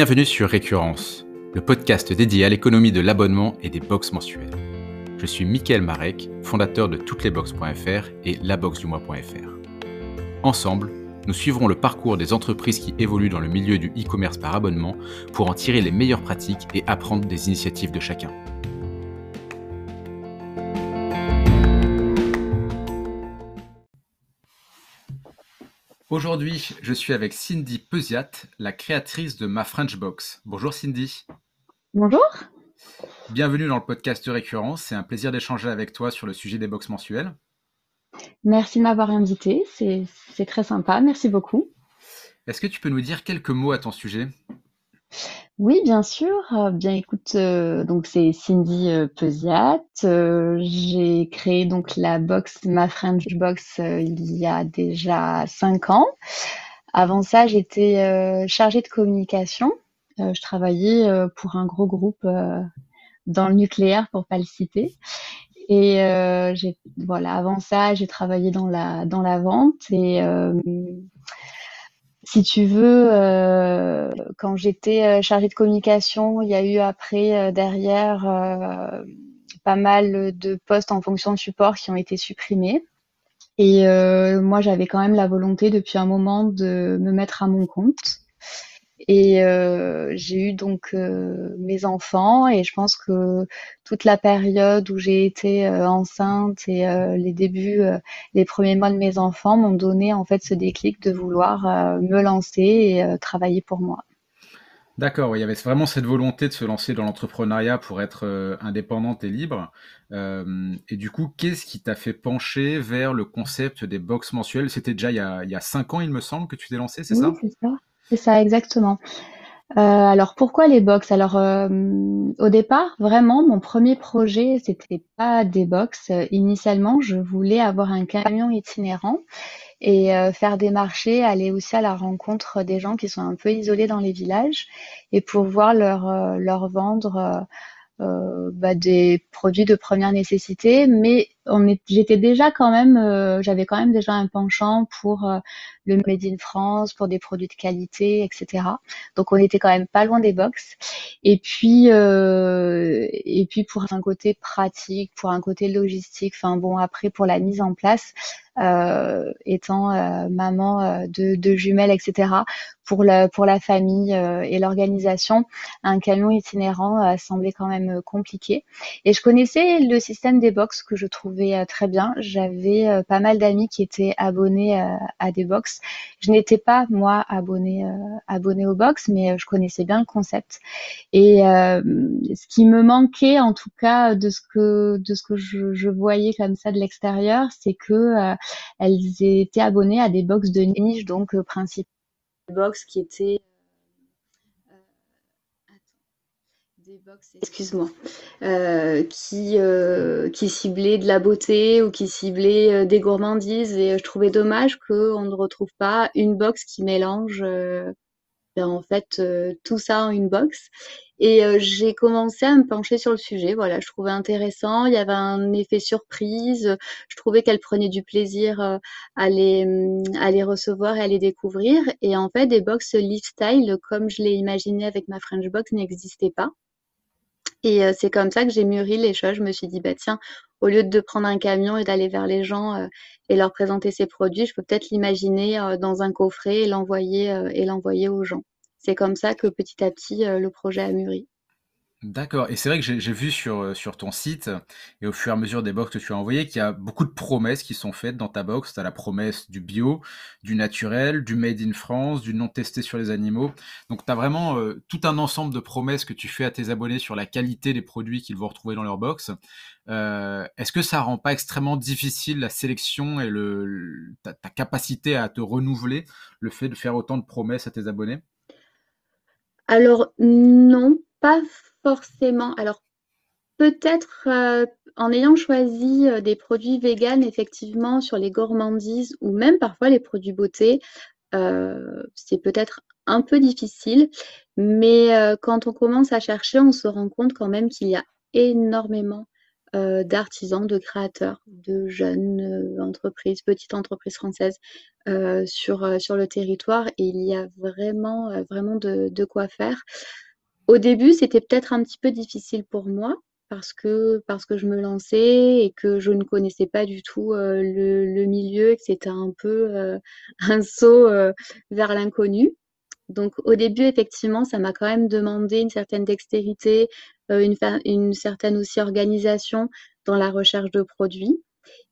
Bienvenue sur Récurrence, le podcast dédié à l'économie de l'abonnement et des box mensuelles. Je suis Mickaël Marek, fondateur de touteslesbox.fr et laboxdumois.fr. Ensemble, nous suivrons le parcours des entreprises qui évoluent dans le milieu du e-commerce par abonnement pour en tirer les meilleures pratiques et apprendre des initiatives de chacun. Aujourd'hui, je suis avec Cindy Peziat, la créatrice de Ma French Box. Bonjour Cindy. Bonjour. Bienvenue dans le podcast de Récurrence. C'est un plaisir d'échanger avec toi sur le sujet des box mensuelles. Merci de m'avoir invité. C'est très sympa. Merci beaucoup. Est-ce que tu peux nous dire quelques mots à ton sujet? Oui, bien sûr. Euh, bien, écoute, euh, donc c'est Cindy euh, Peziat. j'ai créé donc la box, ma French Box, il y a déjà cinq ans. Avant ça, j'étais chargée de communication. je travaillais pour un gros groupe dans le nucléaire, pour pas le citer. Et voilà, avant ça, j'ai travaillé dans la dans la vente et si tu veux, euh, quand j'étais euh, chargée de communication, il y a eu après euh, derrière pas mal de postes en fonction de support qui ont été supprimés. Et moi, j'avais quand même la volonté depuis un moment de me mettre à mon compte. Et euh, j'ai eu donc euh, mes enfants et je pense que toute la période où j'ai été euh, enceinte et les débuts, les premiers mois de mes enfants m'ont donné en fait ce déclic de vouloir me lancer et travailler pour moi. D'accord, il y avait vraiment cette volonté de se lancer dans l'entrepreneuriat pour être indépendante et libre. et du coup, qu'est-ce qui t'a fait pencher vers le concept des box mensuelles? C'était déjà il y, a, il y, a, cinq ans, il me semble, que tu t'es lancé, c'est ça? C'est ça. C'est ça, exactement. Euh, alors pourquoi les box? Alors euh, au départ, vraiment, mon premier projet, c'était pas des box. initialement, je voulais avoir un camion itinérant et euh, faire des marchés, aller aussi à la rencontre des gens qui sont un peu isolés dans les villages et pouvoir leur leur vendre bah, des produits de première nécessité, mais j'étais déjà quand même, euh, j'avais quand même déjà un penchant pour euh, le Made in France, pour des produits de qualité, etc. Donc on était quand même pas loin des box. Et puis euh, et puis pour un côté pratique, pour un côté logistique, enfin bon après pour la mise en place, étant maman de, de, jumelles, etc. Pour la pour la famille et l'organisation, un camion itinérant semblait quand même compliqué. Et je connaissais le système des box que je trouvais euh, très bien. J'avais euh, pas mal d'amis qui étaient abonnés euh, à des box. Je n'étais pas moi abonnée abonnée aux box, mais je connaissais bien le concept. Et ce qui me manquait, en tout cas, de ce que de ce que je, je voyais comme ça de l'extérieur, c'est que elles étaient abonnées à des box de niche, donc principalement box qui étaient excuse-moi, euh, qui, euh, qui ciblait de la beauté ou qui ciblait euh, des gourmandises. Et je trouvais dommage qu'on ne retrouve pas une box qui mélange ben, en fait tout ça en une box. Et j'ai commencé à me pencher sur le sujet. Voilà, je trouvais intéressant. Il y avait un effet surprise. Je trouvais qu'elle prenait du plaisir à les, à les recevoir et à les découvrir. Et en fait, des box lifestyle, comme je l'ai imaginé avec ma French box, n'existaient pas. Et euh, c'est comme ça que j'ai mûri les choses. Je me suis dit, bah tiens, au lieu de prendre un camion et d'aller vers les gens euh, et leur présenter ces produits, je peux peut-être l'imaginer euh, dans un coffret et l'envoyer et l'envoyer aux gens. C'est comme ça que petit à petit le projet a mûri. D'accord. Et c'est vrai que j'ai vu sur, euh, sur ton site et au fur et à mesure des box que tu as envoyées qu'il y a beaucoup de promesses qui sont faites dans ta box. Tu as la promesse du bio, du naturel, du made in France, du non testé sur les animaux. Donc tu as vraiment euh, tout un ensemble de promesses que tu fais à tes abonnés sur la qualité des produits qu'ils vont retrouver dans leur box. Euh, Est-ce que ça rend pas extrêmement difficile la sélection et le, ta, ta capacité à te renouveler, le fait de faire autant de promesses à tes abonnés? Alors non, pas forcément. Alors, peut-être euh, en ayant choisi euh, des produits véganes, effectivement, sur les gourmandises ou même parfois les produits beauté, euh, c'est peut-être un peu difficile. Mais quand on commence à chercher, on se rend compte quand même qu'il y a énormément d'artisans, de créateurs, de jeunes entreprises, petites entreprises françaises sur, sur le territoire et il y a vraiment, de quoi faire. Au début, c'était peut-être un petit peu difficile pour moi parce que, je me lançais et que je ne connaissais pas du tout euh, le, milieu et que c'était un peu euh, un saut euh, vers l'inconnu. Donc au début, effectivement, ça m'a quand même demandé une certaine dextérité, une, certaine aussi organisation dans la recherche de produits.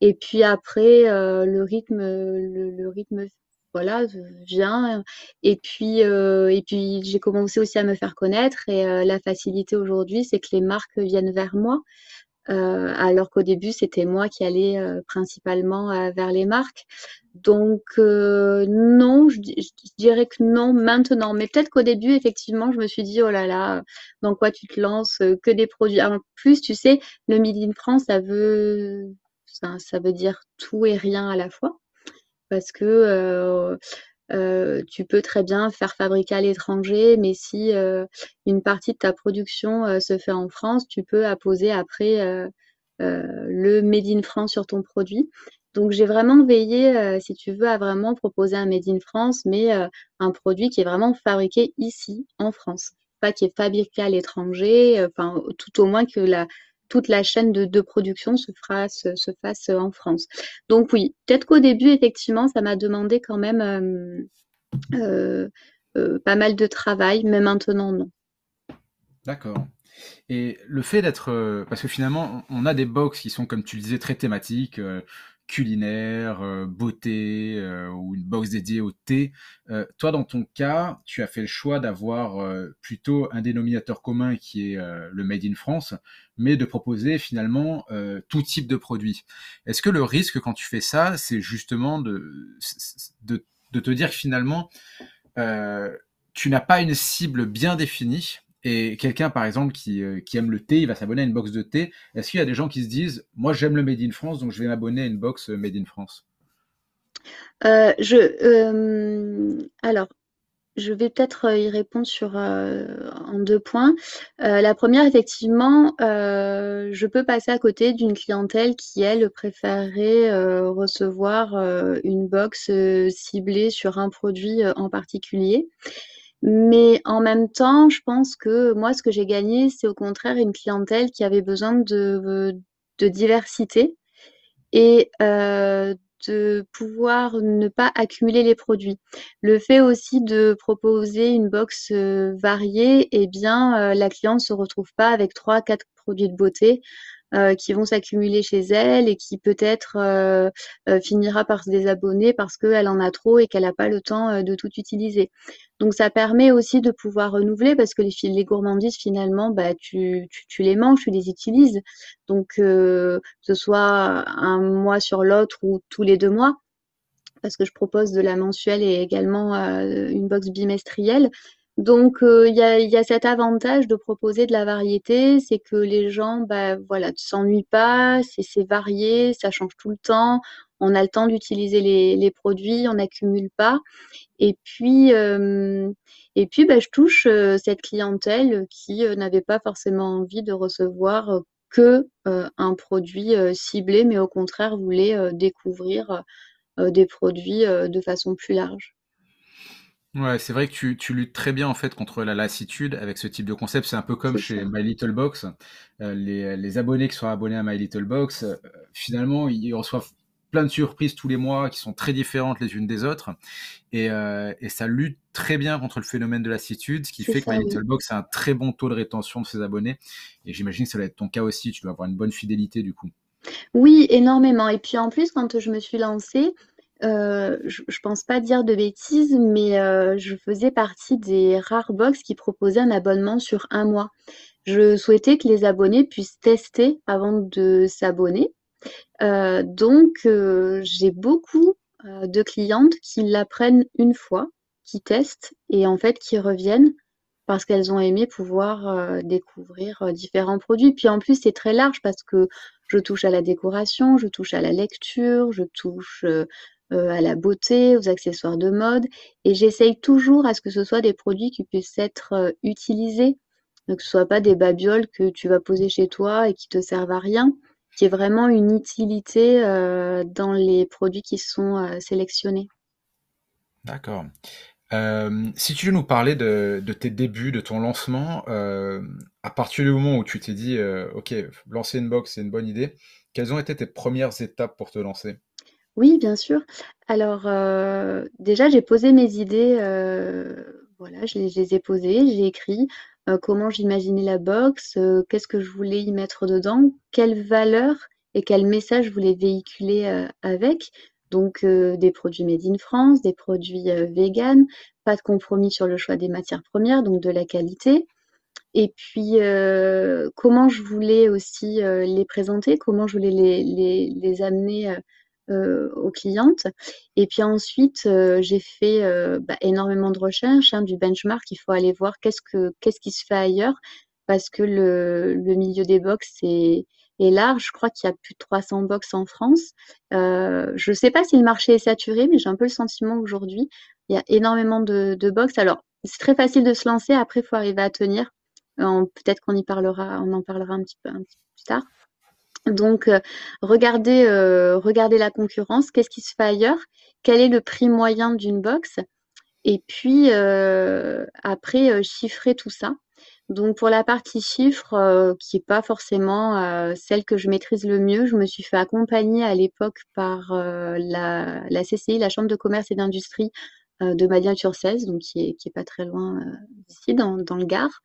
Et puis après, le rythme voilà, viens. Et puis, euh, et puis j'ai commencé aussi à me faire connaître. Et euh, la facilité aujourd'hui, c'est que les marques viennent vers moi. Euh, alors qu'au début, c'était moi qui allais principalement vers les marques. Donc, non, je, dirais que non maintenant. Mais peut-être qu'au début, effectivement, je me suis dit, oh là là, dans quoi tu te lances Que des produits. En plus, tu sais, le Made in France, ça veut, ça veut dire tout et rien à la fois parce que tu peux très bien faire fabriquer à l'étranger, mais si une partie de ta production se fait en France, tu peux apposer après le Made in France sur ton produit. Donc j'ai vraiment veillé, si tu veux, à vraiment proposer un Made in France, mais un produit qui est vraiment fabriqué ici, en France. Pas qui est fabriqué à l'étranger, tout au moins que la, toute la chaîne de, production se, fera, se, fasse en France. Donc oui, peut-être qu'au début, effectivement, ça m'a demandé quand même euh, euh, euh, pas mal de travail, mais maintenant, non. D'accord. Et le fait d'être... parce que finalement, on a des box qui sont, comme tu le disais, très thématiques culinaire, euh, beauté euh, ou une box dédiée au thé. Euh, toi, dans ton cas, tu as fait le choix d'avoir plutôt un dénominateur commun qui est le Made in France, mais de proposer finalement tout type de produits. Est-ce que le risque quand tu fais ça, c'est justement de, de, de, te dire finalement, tu n'as pas une cible bien définie et quelqu'un, par exemple, qui, euh, qui, aime le thé, il va s'abonner à une box de thé. Est-ce qu'il y a des gens qui se disent, moi j'aime le Made in France, donc je vais m'abonner à une box euh, Made in France? Euh, je, Alors, je vais peut-être y répondre sur, en deux points. la première, effectivement, je peux passer à côté d'une clientèle qui, elle, préférerait recevoir une box ciblée sur un produit en particulier. Mais en même temps, je pense que moi, ce que j'ai gagné, c'est au contraire une clientèle qui avait besoin de, diversité et euh, de pouvoir ne pas accumuler les produits. Le fait aussi de proposer une box euh, variée, eh bien, euh, la cliente ne se retrouve pas avec trois, quatre produits de beauté euh, qui vont s'accumuler chez elle et qui peut-être euh, euh, finira par se désabonner parce qu'elle en a trop et qu'elle n'a pas le temps de tout utiliser. Donc ça permet aussi de pouvoir renouveler parce que les, les gourmandises finalement, bah, tu, tu, tu, les manges, tu les utilises. Donc ce soit un mois sur l'autre ou tous les deux mois, parce que je propose de la mensuelle et également une box bimestrielle. Donc, euh, il y, a, cet avantage de proposer de la variété, c'est que les gens, bah, voilà, ne s'ennuient pas, c'est varié, ça change tout le temps, on a le temps d'utiliser les, produits, on n'accumule pas. Et puis, euh, et puis bah, je touche euh, cette clientèle qui n'avait pas forcément envie de recevoir que un produit ciblé, mais au contraire voulait découvrir des produits de façon plus large. Ouais, c'est vrai que tu, tu, luttes très bien en fait contre la lassitude avec ce type de concept. C'est un peu comme chez My Little Box. Euh, les, les, abonnés qui sont abonnés à My Little Box, euh, finalement, ils reçoivent plein de surprises tous les mois qui sont très différentes les unes des autres. Et, euh, et ça lutte très bien contre le phénomène de lassitude, ce qui fait que My Little Box a un très bon taux de rétention de ses abonnés. Et j'imagine que ça va être ton cas aussi. Tu dois avoir une bonne fidélité du coup. Oui, énormément. Et puis en plus, quand je me suis lancée, euh, je, ne pense pas dire de bêtises, mais euh, je faisais partie des rares box qui proposaient un abonnement sur un mois. Je souhaitais que les abonnés puissent tester avant de s'abonner. Euh, donc, j'ai beaucoup de clientes qui l'apprennent une fois, qui testent et en fait qui reviennent parce qu'elles ont aimé pouvoir découvrir différents produits. Puis en plus, c'est très large parce que je touche à la décoration, je touche à la lecture, je touche euh, à la beauté, aux accessoires de mode. Et j'essaye toujours à ce que ce soit des produits qui puissent être euh, utilisés, que ce soit pas des babioles que tu vas poser chez toi et qui te servent à rien. qui est vraiment une utilité dans les produits qui sont sélectionnés. D'accord. si tu veux nous parler de, tes débuts, de ton lancement, à partir du moment où tu t'es dit, OK, lancer une box, c'est une bonne idée, quelles ont été tes premières étapes pour te lancer? Oui, bien sûr. Alors, déjà, j'ai posé mes idées, voilà, je les, ai posées, j'ai écrit comment j'imaginais la box, qu'est-ce que je voulais y mettre dedans, quelle valeur et quel message je voulais véhiculer avec. Donc, des produits made in France, des produits vegan, pas de compromis sur le choix des matières premières, donc de la qualité. Et puis, comment je voulais aussi les présenter, comment je voulais les, amener aux clientes. Et puis ensuite, j'ai fait bah, énormément de recherches, hein, du benchmark. Il faut aller voir qu'est-ce, que, qu'est-ce qui se fait ailleurs, parce que le, milieu des box est, large. Je crois qu'il y a plus de 300 box en France. je ne sais pas si le marché est saturé, mais j'ai un peu le sentiment aujourd'hui, il y a énormément de, de box. Alors, c'est très facile de se lancer. Après, il faut arriver à tenir. Peut-être qu'on y parlera, on en parlera un petit peu, un petit peu plus tard. Donc, euh, regardez, euh, regardez la concurrence, qu'est-ce qui se fait ailleurs, quel est le prix moyen d'une box, et puis euh, après, chiffrer tout ça. Donc, pour la partie chiffres, qui n'est pas forcément celle que je maîtrise le mieux, je me suis fait accompagner à l'époque par la, CCI, la Chambre de commerce et d'industrie de Madiane-sur-Cèze, qui est, qui pas très loin d'ici, dans, dans le Gard.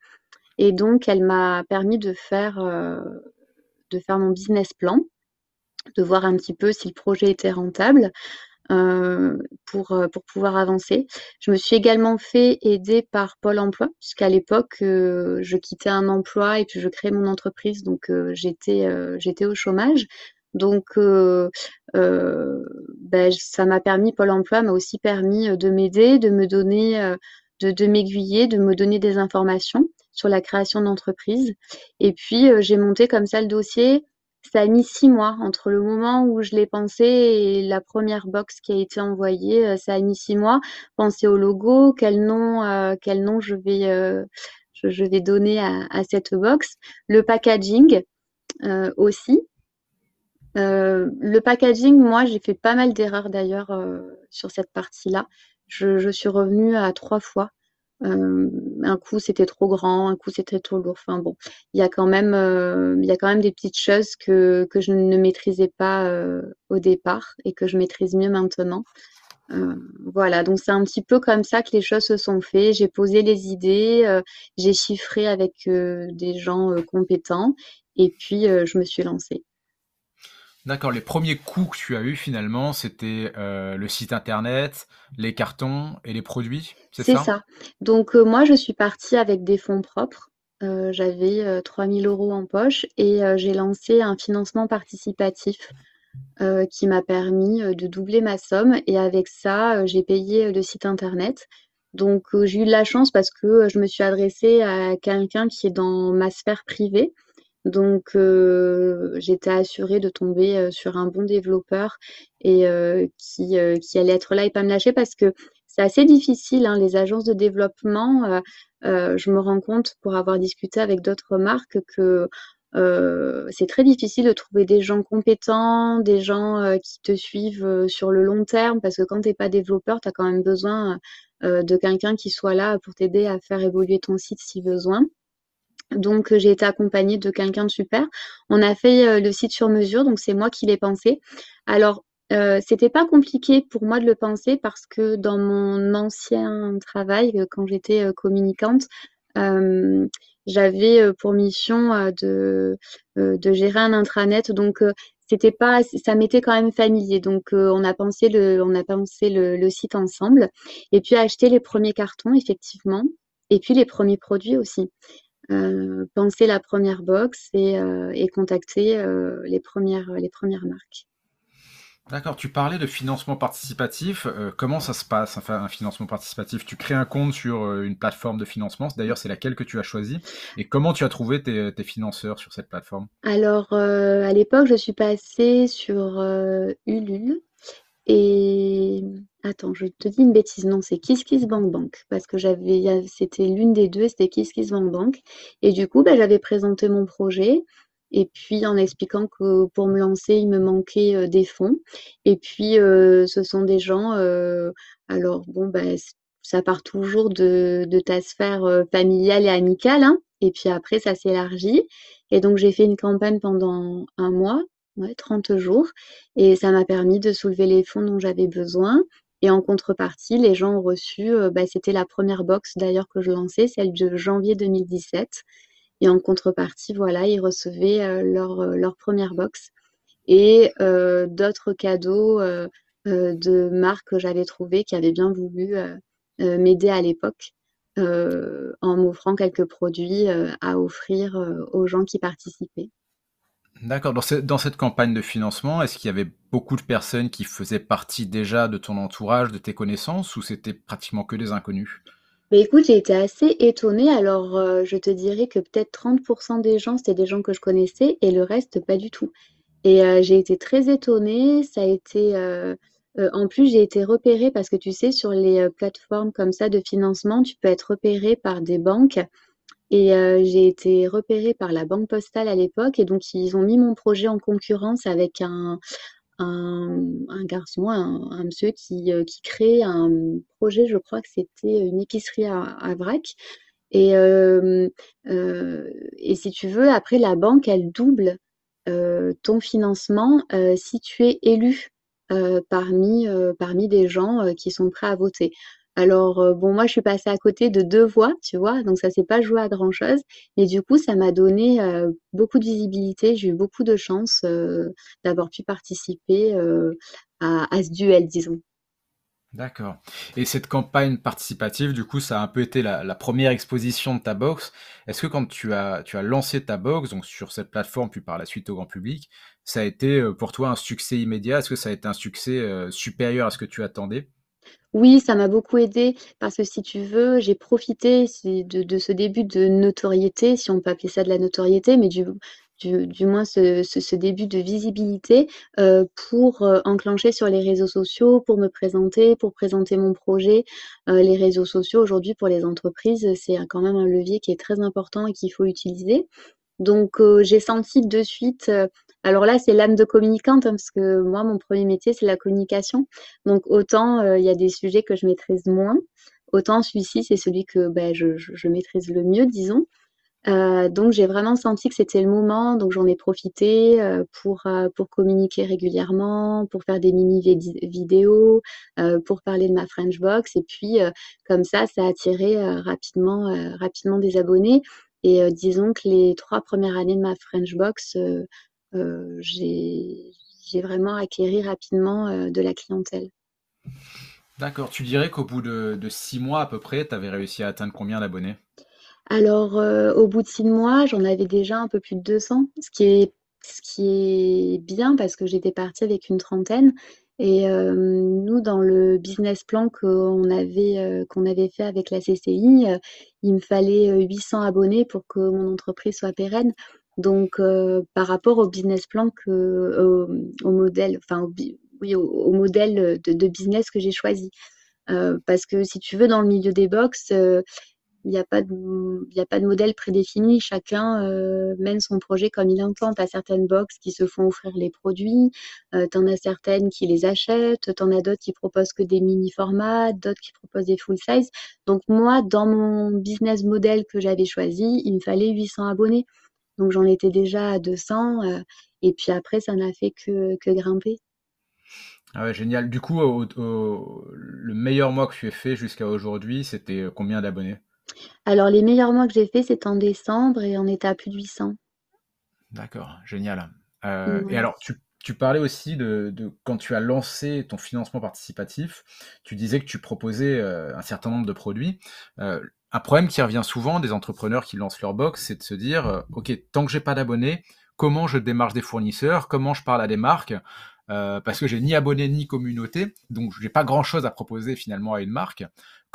Et donc, elle m'a permis de faire, de faire mon business plan, de voir un petit peu si le projet était rentable. Euh, pour, euh, pour pouvoir avancer. Je me suis également fait aider par Pôle Emploi, puisqu'à l'époque, je quittais un emploi et puis je créais mon entreprise, donc j'étais j'étais au chômage. Donc, ben, ça m'a permis, Pôle Emploi m'a aussi permis de m'aider, de me donner, de, m'aiguiller, de me donner des informations sur la création d'entreprise. Et puis, euh, j'ai monté comme ça le dossier. Ça a mis six mois entre le moment où je l'ai pensé et la première box qui a été envoyée. Euh, ça a mis six mois. Penser au logo, quel nom, euh, quel nom je vais, je, vais donner à, cette box. Le packaging aussi. le packaging, moi, j'ai fait pas mal d'erreurs d'ailleurs sur cette partie-là. Je, suis revenue à trois fois euh, un coup c'était trop grand, un coup c'était trop lourd. Enfin bon, il y a quand même, euh, des petites choses que, que je ne maîtrisais pas euh, au départ et que je maîtrise mieux maintenant. voilà, donc c'est un petit peu comme ça que les choses se sont faites. J'ai posé les idées, j'ai chiffré avec des gens compétents et puis je me suis lancée. D'accord, les premiers coûts que tu as eu finalement, c'était euh, le site internet, les cartons et les produits, c'est ça? C'est ça? Donc euh, moi, je suis partie avec des fonds propres. Euh, j'avais 3000 euros en poche et j'ai lancé un financement participatif qui m'a permis de doubler ma somme. Et avec ça, j'ai payé le site internet. Donc j'ai eu de la chance parce que je me suis adressée à quelqu'un qui est dans ma sphère privée. Donc, euh, j'étais assurée de tomber euh, sur un bon développeur et euh, qui, allait être là et pas me lâcher parce que c'est assez difficile, hein, les agences de développement. je me rends compte pour avoir discuté avec d'autres marques que c'est très difficile de trouver des gens compétents, des gens qui te suivent sur le long terme, parce que quand tu n'es pas développeur, tu as quand même besoin de quelqu'un qui soit là pour t'aider à faire évoluer ton site si besoin. Donc, euh, j'ai été accompagnée de quelqu'un de super. On a fait euh, le site sur mesure, donc c'est moi qui l'ai pensé. Alors, euh, c'était pas compliqué pour moi de le penser parce que dans mon ancien travail, quand j'étais communicante, j'avais pour mission de, gérer un intranet. Donc, c'était pas, ça m'était quand même familier. Donc, on a pensé le, on a pensé le, le, site ensemble. Et puis, acheter les premiers cartons, effectivement. Et puis, les premiers produits aussi. Euh, penser la première box et, euh, contacter euh, les, premières, les premières marques. D'accord, tu parlais de financement participatif. comment ça se passe, enfin, un financement participatif? Tu crées un compte sur une plateforme de financement. D'ailleurs, c'est laquelle que tu as choisi. Et comment tu as trouvé tes, tes financeurs sur cette plateforme? Alors, à l'époque, je suis passée sur Ulule. Et attends, je te dis une bêtise, non, c'est KissKissBankBank parce que j'avais, c'était l'une des deux, c'était KissKissBankBank. Et du coup, bah, j'avais présenté mon projet et puis en expliquant que pour me lancer, il me manquait des fonds. Et puis, ce sont des gens, alors bon, ben, ça part toujours de, de ta sphère familiale et amicale, hein, et puis après, ça s'élargit. Et donc, j'ai fait une campagne pendant un mois, ouais, 30 jours, et ça m'a permis de soulever les fonds dont j'avais besoin. Et en contrepartie, les gens ont reçu, bah, c'était la première box d'ailleurs que je lançais, celle de janvier 2017. Et en contrepartie, voilà, ils recevaient leur, leur première box et d'autres cadeaux de marques que j'avais trouvées qui avaient bien voulu m'aider à l'époque. en m'offrant quelques produits à offrir aux gens qui participaient. D'accord. Dans, cette campagne de financement, est-ce qu'il y avait beaucoup de personnes qui faisaient partie déjà de ton entourage, de tes connaissances, ou c'était pratiquement que des inconnus? Mais écoute, j'ai été assez étonnée. Alors, euh, je te dirais que peut-être 30% des gens, c'était des gens que je connaissais et le reste, pas du tout. Et euh, j'ai été très étonnée. Ça a été. Euh, en plus, j'ai été repérée parce que tu sais, sur les plateformes comme ça de financement, tu peux être repérée par des banques. Et j'ai été repérée par la Banque Postale à l'époque. Et donc, ils ont mis mon projet en concurrence avec un, garçon, un, monsieur qui, euh, qui, crée un projet, je crois que c'était une épicerie à, Vrac. Et, euh, euh, et si tu veux, après, la banque, elle double ton financement si tu es élu parmi, parmi des gens qui sont prêts à voter. Alors, euh, bon, moi, je suis passée à côté de deux voix, tu vois, donc ça s'est pas joué à grand-chose. Mais du coup, ça m'a donné euh, beaucoup de visibilité. J'ai eu beaucoup de chance euh, d'avoir pu participer à, ce duel, disons. D'accord. Et cette campagne participative, du coup, ça a un peu été la, première exposition de ta box. Est-ce que quand tu as, tu as lancé ta box, donc sur cette plateforme, puis par la suite au grand public, ça a été pour toi un succès immédiat? Est-ce que ça a été un succès supérieur à ce que tu attendais? Oui, ça m'a beaucoup aidé parce que si tu veux, j'ai profité de, ce début de notoriété, si on peut appeler ça de la notoriété, mais du, moins ce, début de visibilité euh, pour euh, enclencher sur les réseaux sociaux, pour me présenter, pour présenter mon projet. Euh, les réseaux sociaux aujourd'hui pour les entreprises, c'est quand même un levier qui est très important et qu'il faut utiliser. Donc j'ai senti de suite alors là, c'est l'âme de communicante, hein, parce que moi, mon premier métier, c'est la communication. Donc autant euh, il y a des sujets que je maîtrise moins, autant celui-ci, c'est celui que ben, je, maîtrise le mieux, disons. Euh, donc j'ai vraiment senti que c'était le moment, donc j'en ai profité euh, pour, pour communiquer régulièrement, pour faire des mini vidéos, pour parler de ma French Box, et puis comme ça, ça a attiré rapidement, rapidement des abonnés. Et disons que les trois premières années de ma French Box, euh, j'ai vraiment acquéri rapidement euh, de la clientèle. D'accord. Tu dirais qu'au bout de, six mois à peu près, tu avais réussi à atteindre combien d'abonnés? Alors, euh, au bout de six mois, j'en avais déjà un peu plus de 200, ce qui est, ce qui est bien parce que j'étais partie avec une trentaine. Et nous, dans le business plan qu'on avait, qu'on avait fait avec la CCI, il me fallait 800 abonnés pour que mon entreprise soit pérenne. Donc, euh, par rapport au business plan que, au, modèle, enfin, au, modèle de, business que j'ai choisi. Euh, parce que si tu veux, dans le milieu des box, euh, il n'y a, pas de, modèle prédéfini. Chacun mène son projet comme il entend. Tu certaines box qui se font offrir les produits, tu en as certaines qui les achètent, tu en as d'autres qui proposent que des mini-formats, d'autres qui proposent des full size. Donc moi, dans mon business model que j'avais choisi, il me fallait 800 abonnés. Donc j'en étais déjà à 200 euh, et puis après ça n'a fait que, grimper. Ah génial. Du coup, le meilleur mois que tu as fait jusqu'à aujourd'hui, c'était euh, combien d'abonnés? Alors les meilleurs mois que j'ai fait, c'est en décembre et on était à plus de 800. D'accord, génial. Euh, et alors, tu, parlais aussi de, quand tu as lancé ton financement participatif, tu disais que tu proposais un certain nombre de produits un problème qui revient souvent des entrepreneurs qui lancent leur box, c'est de se dire, euh, OK, tant que j'ai pas d'abonnés, comment je démarche des fournisseurs, comment je parle à des marques, euh, parce que j'ai ni abonnés ni communauté, donc j'ai pas grand chose à proposer finalement à une marque.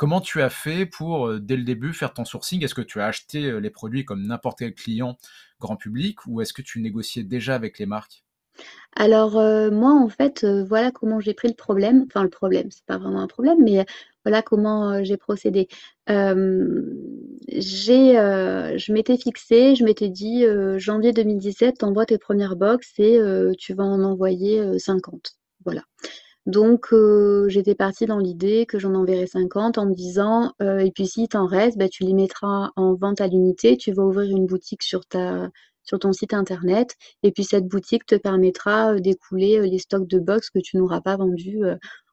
Comment tu as fait pour, euh, dès le début, faire ton sourcing? Est-ce que tu as acheté les produits comme n'importe quel client grand public ou est-ce que tu négociais déjà avec les marques? Alors, moi, en fait, voilà comment j'ai pris le problème. Enfin, le problème, c'est pas vraiment un problème, mais voilà comment j'ai procédé. je m'étais fixé, je m'étais dit janvier 2017, t'envoies tes premières box et tu vas en envoyer 50. Voilà. Donc, j'étais partie dans l'idée que j'en enverrais 50 en me disant, et puis si t'en reste, bah, tu les mettras en vente à l'unité, tu vas ouvrir une boutique sur ta, sur ton site internet. Et puis cette boutique te permettra d'écouler les stocks de box que tu n'auras pas vendus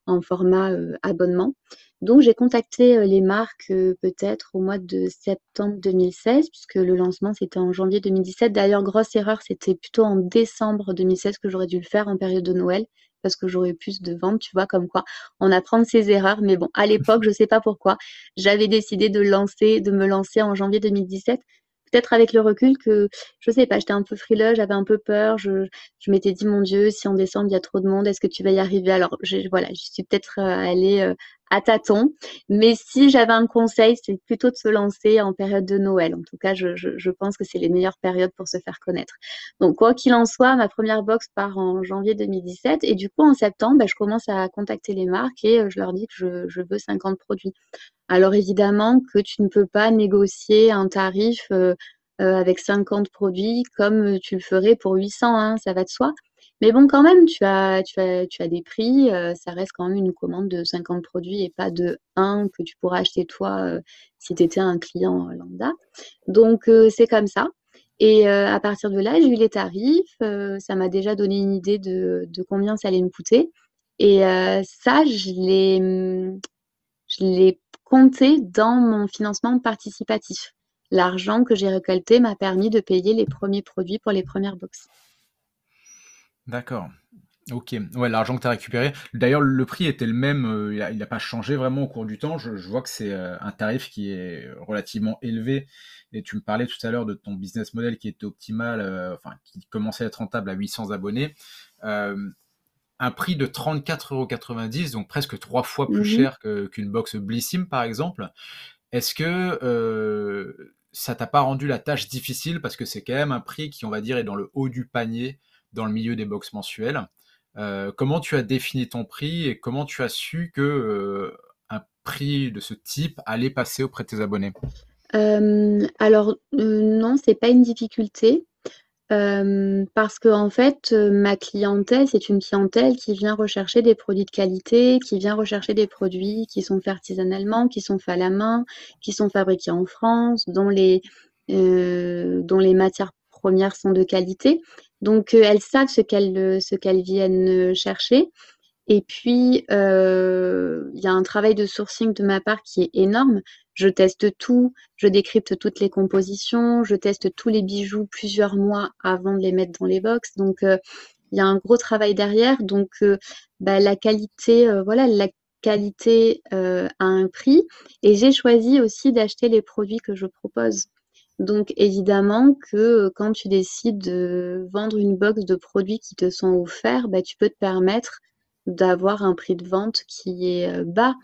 en format abonnement. Donc j'ai contacté les marques peut-être au mois de septembre 2016, puisque le lancement c'était en janvier 2017. D'ailleurs, grosse erreur, c'était plutôt en décembre 2016 que j'aurais dû le faire en période de Noël parce que j'aurais plus de ventes, tu vois, comme quoi on apprend ses erreurs. Mais bon, à l'époque, je ne sais pas pourquoi, j'avais décidé de lancer, de me lancer en janvier 2017 peut-être avec le recul que, je sais pas, j'étais un peu frileux, j'avais un peu peur, je, m'étais dit, mon Dieu, si en décembre il y a trop de monde, est-ce que tu vas y arriver? Alors, voilà, je suis peut-être euh, allée euh, à tâtons, mais si j'avais un conseil, c'est plutôt de se lancer en période de Noël. En tout cas, je, pense que c'est les meilleures périodes pour se faire connaître. Donc, quoi qu'il en soit, ma première box part en janvier 2017, et du coup, en septembre, bah, je commence à contacter les marques et euh, je leur dis que je, je veux 50 produits. Alors évidemment que tu ne peux pas négocier un tarif euh, euh, avec 50 produits comme tu le ferais pour 800, hein, ça va de soi. Mais bon, quand même, tu as, des prix, euh, ça reste quand même une commande de 50 produits et pas de 1 que tu pourras acheter toi si tu étais un client lambda. Donc c'est comme ça. Et à partir de là, j'ai eu les tarifs, ça m'a déjà donné une idée de, de, combien ça allait me coûter. Et ça, je l'ai, je l'ai compté dans mon financement participatif. L'argent que j'ai récolté m'a permis de payer les premiers produits pour les premières boxes. D'accord. Ok, ouais, l'argent que tu as récupéré. D'ailleurs, le prix était le même, euh, il n'a pas changé vraiment au cours du temps. Je, vois que c'est euh, un tarif qui est relativement élevé. Et tu me parlais tout à l'heure de ton business model qui était optimal, euh, enfin, qui commençait à être rentable à 800 abonnés un prix de 34,90€, donc presque trois fois plus mmh cher qu'une box Blissim par exemple. Est-ce que euh, ça t'a pas rendu la tâche difficile parce que c'est quand même un prix qui, on va dire, est dans le haut du panier dans le milieu des box mensuelles. Euh, comment tu as défini ton prix et comment tu as su que euh, prix de ce type allait passer auprès de tes abonnés? Alors non, c'est pas une difficulté parce que en fait, ma clientèle, c'est une clientèle qui vient rechercher des produits de qualité, qui vient rechercher des produits qui sont faits artisanalement, qui sont faits à la main, qui sont fabriqués en France, dont les, dont les matières premières sont de qualité. Donc, elles savent ce qu'elles, qu'elles viennent, chercher et puis, il y a un travail de sourcing de ma part qui est énorme je teste tout, je décrypte toutes les compositions, je teste tous les bijoux plusieurs mois avant de les mettre dans les box. Donc, euh, il y a un gros travail derrière. Donc, euh, bah, la qualité, euh, voilà, la qualité a un prix. Et j'ai choisi aussi d'acheter les produits que je propose. Donc, évidemment que quand tu décides de vendre une box de produits qui te sont offerts, bah, tu peux te permettre d'avoir un prix de vente qui est bas.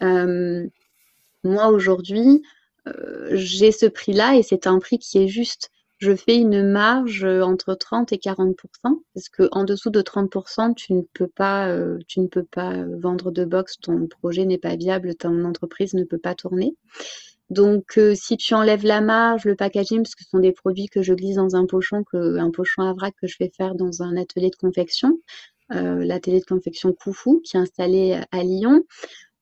Moi, aujourd'hui, euh, j'ai ce prix-là et c'est un prix qui est juste. Je fais une marge euh, entre 30 et 40% parce qu'en dessous de 30 tu ne peux pas, euh, tu ne peux pas vendre de box, ton projet n'est pas viable, ton entreprise ne peut pas tourner. Donc, si tu enlèves la marge, le packaging, parce que ce sont des produits que je glisse dans un pochon, que, un pochon à vrac que je vais faire dans un atelier de confection, l'atelier de confection Koufou, qui est installé à Lyon.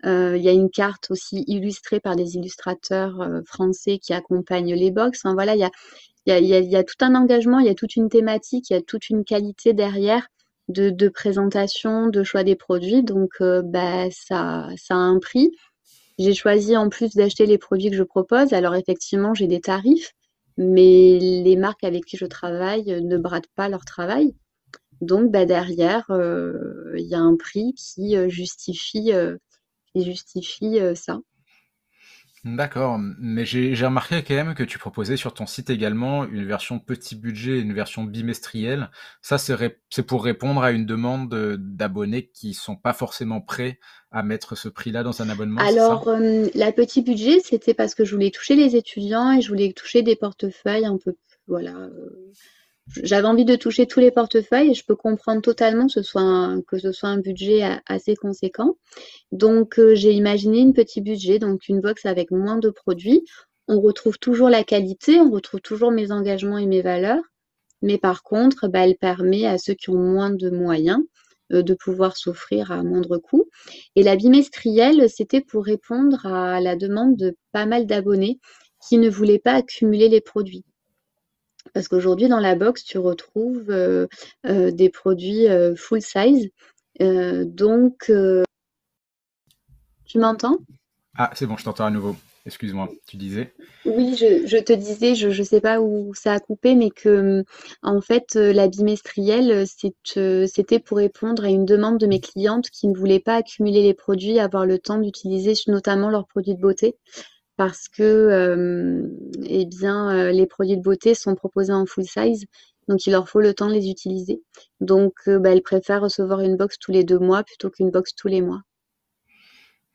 Euh, il y a une carte aussi illustrée par des illustrateurs euh, français qui accompagnent les box. voilà, il y a, y, a, y a, tout un engagement, il y a toute une thématique, il y a toute une qualité derrière de, de présentation, de choix des produits. Donc, euh, bah, ça, ça a un prix. J'ai choisi en plus d'acheter les produits que je propose. Alors, effectivement, j'ai des tarifs, mais les marques avec qui je travaille ne bradent pas leur travail. Donc, bah, derrière, il y a un prix qui justifie justifie euh, ça. D'accord, mais j'ai remarqué quand même que tu proposais sur ton site également une version petit budget et une version bimestrielle. Ça, c'est pour répondre à une demande d'abonnés qui sont pas forcément prêts à mettre ce prix-là dans un abonnement. Alors, euh, la petit budget, c'était parce que je voulais toucher les étudiants et je voulais toucher des portefeuilles un peu, voilà, euh, j'avais envie de toucher tous les portefeuilles et je peux comprendre totalement que ce soit un, un budget assez conséquent. Donc, euh, j'ai imaginé une petit budget, donc une box avec moins de produits. On retrouve toujours la qualité, on retrouve toujours mes engagements et mes valeurs. Mais par contre, bah, elle permet à ceux qui ont moins de moyens euh, de pouvoir s'offrir à moindre coût. Et la bimestrielle, c'était pour répondre à la demande de pas mal d'abonnés qui ne voulaient pas accumuler les produits. Parce qu'aujourd'hui, dans la box, tu retrouves euh, euh, des produits euh, full size. donc, tu m'entends? Ah, c'est bon, je t'entends à nouveau. Excuse-moi, tu disais? Oui, je, te disais, je ne sais pas où ça a coupé, mais que en fait, la bimestrielle, c'était pour répondre à une demande de mes clientes qui ne voulaient pas accumuler les produits, avoir le temps d'utiliser notamment leurs produits de beauté parce que euh, eh bien, euh, les produits de beauté sont proposés en full size, donc il leur faut le temps de les utiliser. Donc, euh, bah, elles préfèrent recevoir une box tous les deux mois plutôt qu'une box tous les mois.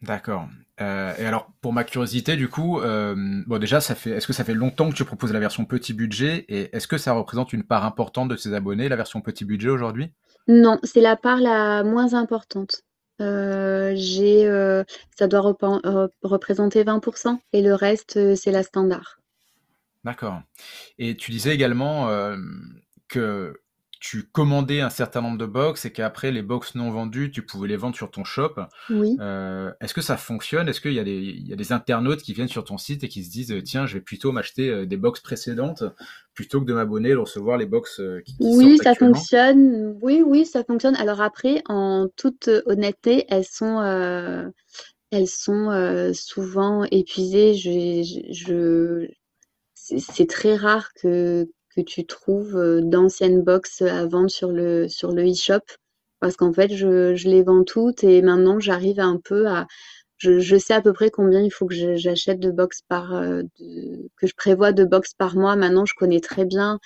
D'accord. et alors, pour ma curiosité, du coup, bon déjà, ça fait, est-ce que ça fait longtemps que tu proposes la version petit budget et est-ce que ça représente une part importante de tes abonnés, la version petit budget aujourd'hui? Non, c'est la part la moins importante. Euh, j'ai, euh, ça doit représenter 20% et le reste, euh, c'est la standard. D'accord. Et tu disais également que tu commandais un certain nombre de box et qu'après les box non vendues, tu pouvais les vendre sur ton shop. Oui. Euh, est-ce que ça fonctionne? Est-ce qu'il y, a des, y a des internautes qui viennent sur ton site et qui se disent tiens, je vais plutôt m'acheter euh, des box précédentes plutôt que de m'abonner et de recevoir les box euh, qui, qui Oui, ça fonctionne. Oui, oui, ça fonctionne. Alors après, en toute honnêteté, elles sont, elles sont souvent épuisées. Je, je, c'est très rare que, que tu trouves euh, d'anciennes box à vendre sur le, sur le e-shop? Parce qu'en fait, je, je, les vends toutes et maintenant j'arrive un peu à. Je, je, sais à peu près combien il faut que j'achète de box par. Euh, que je prévois de box par mois. Maintenant, je connais très bien.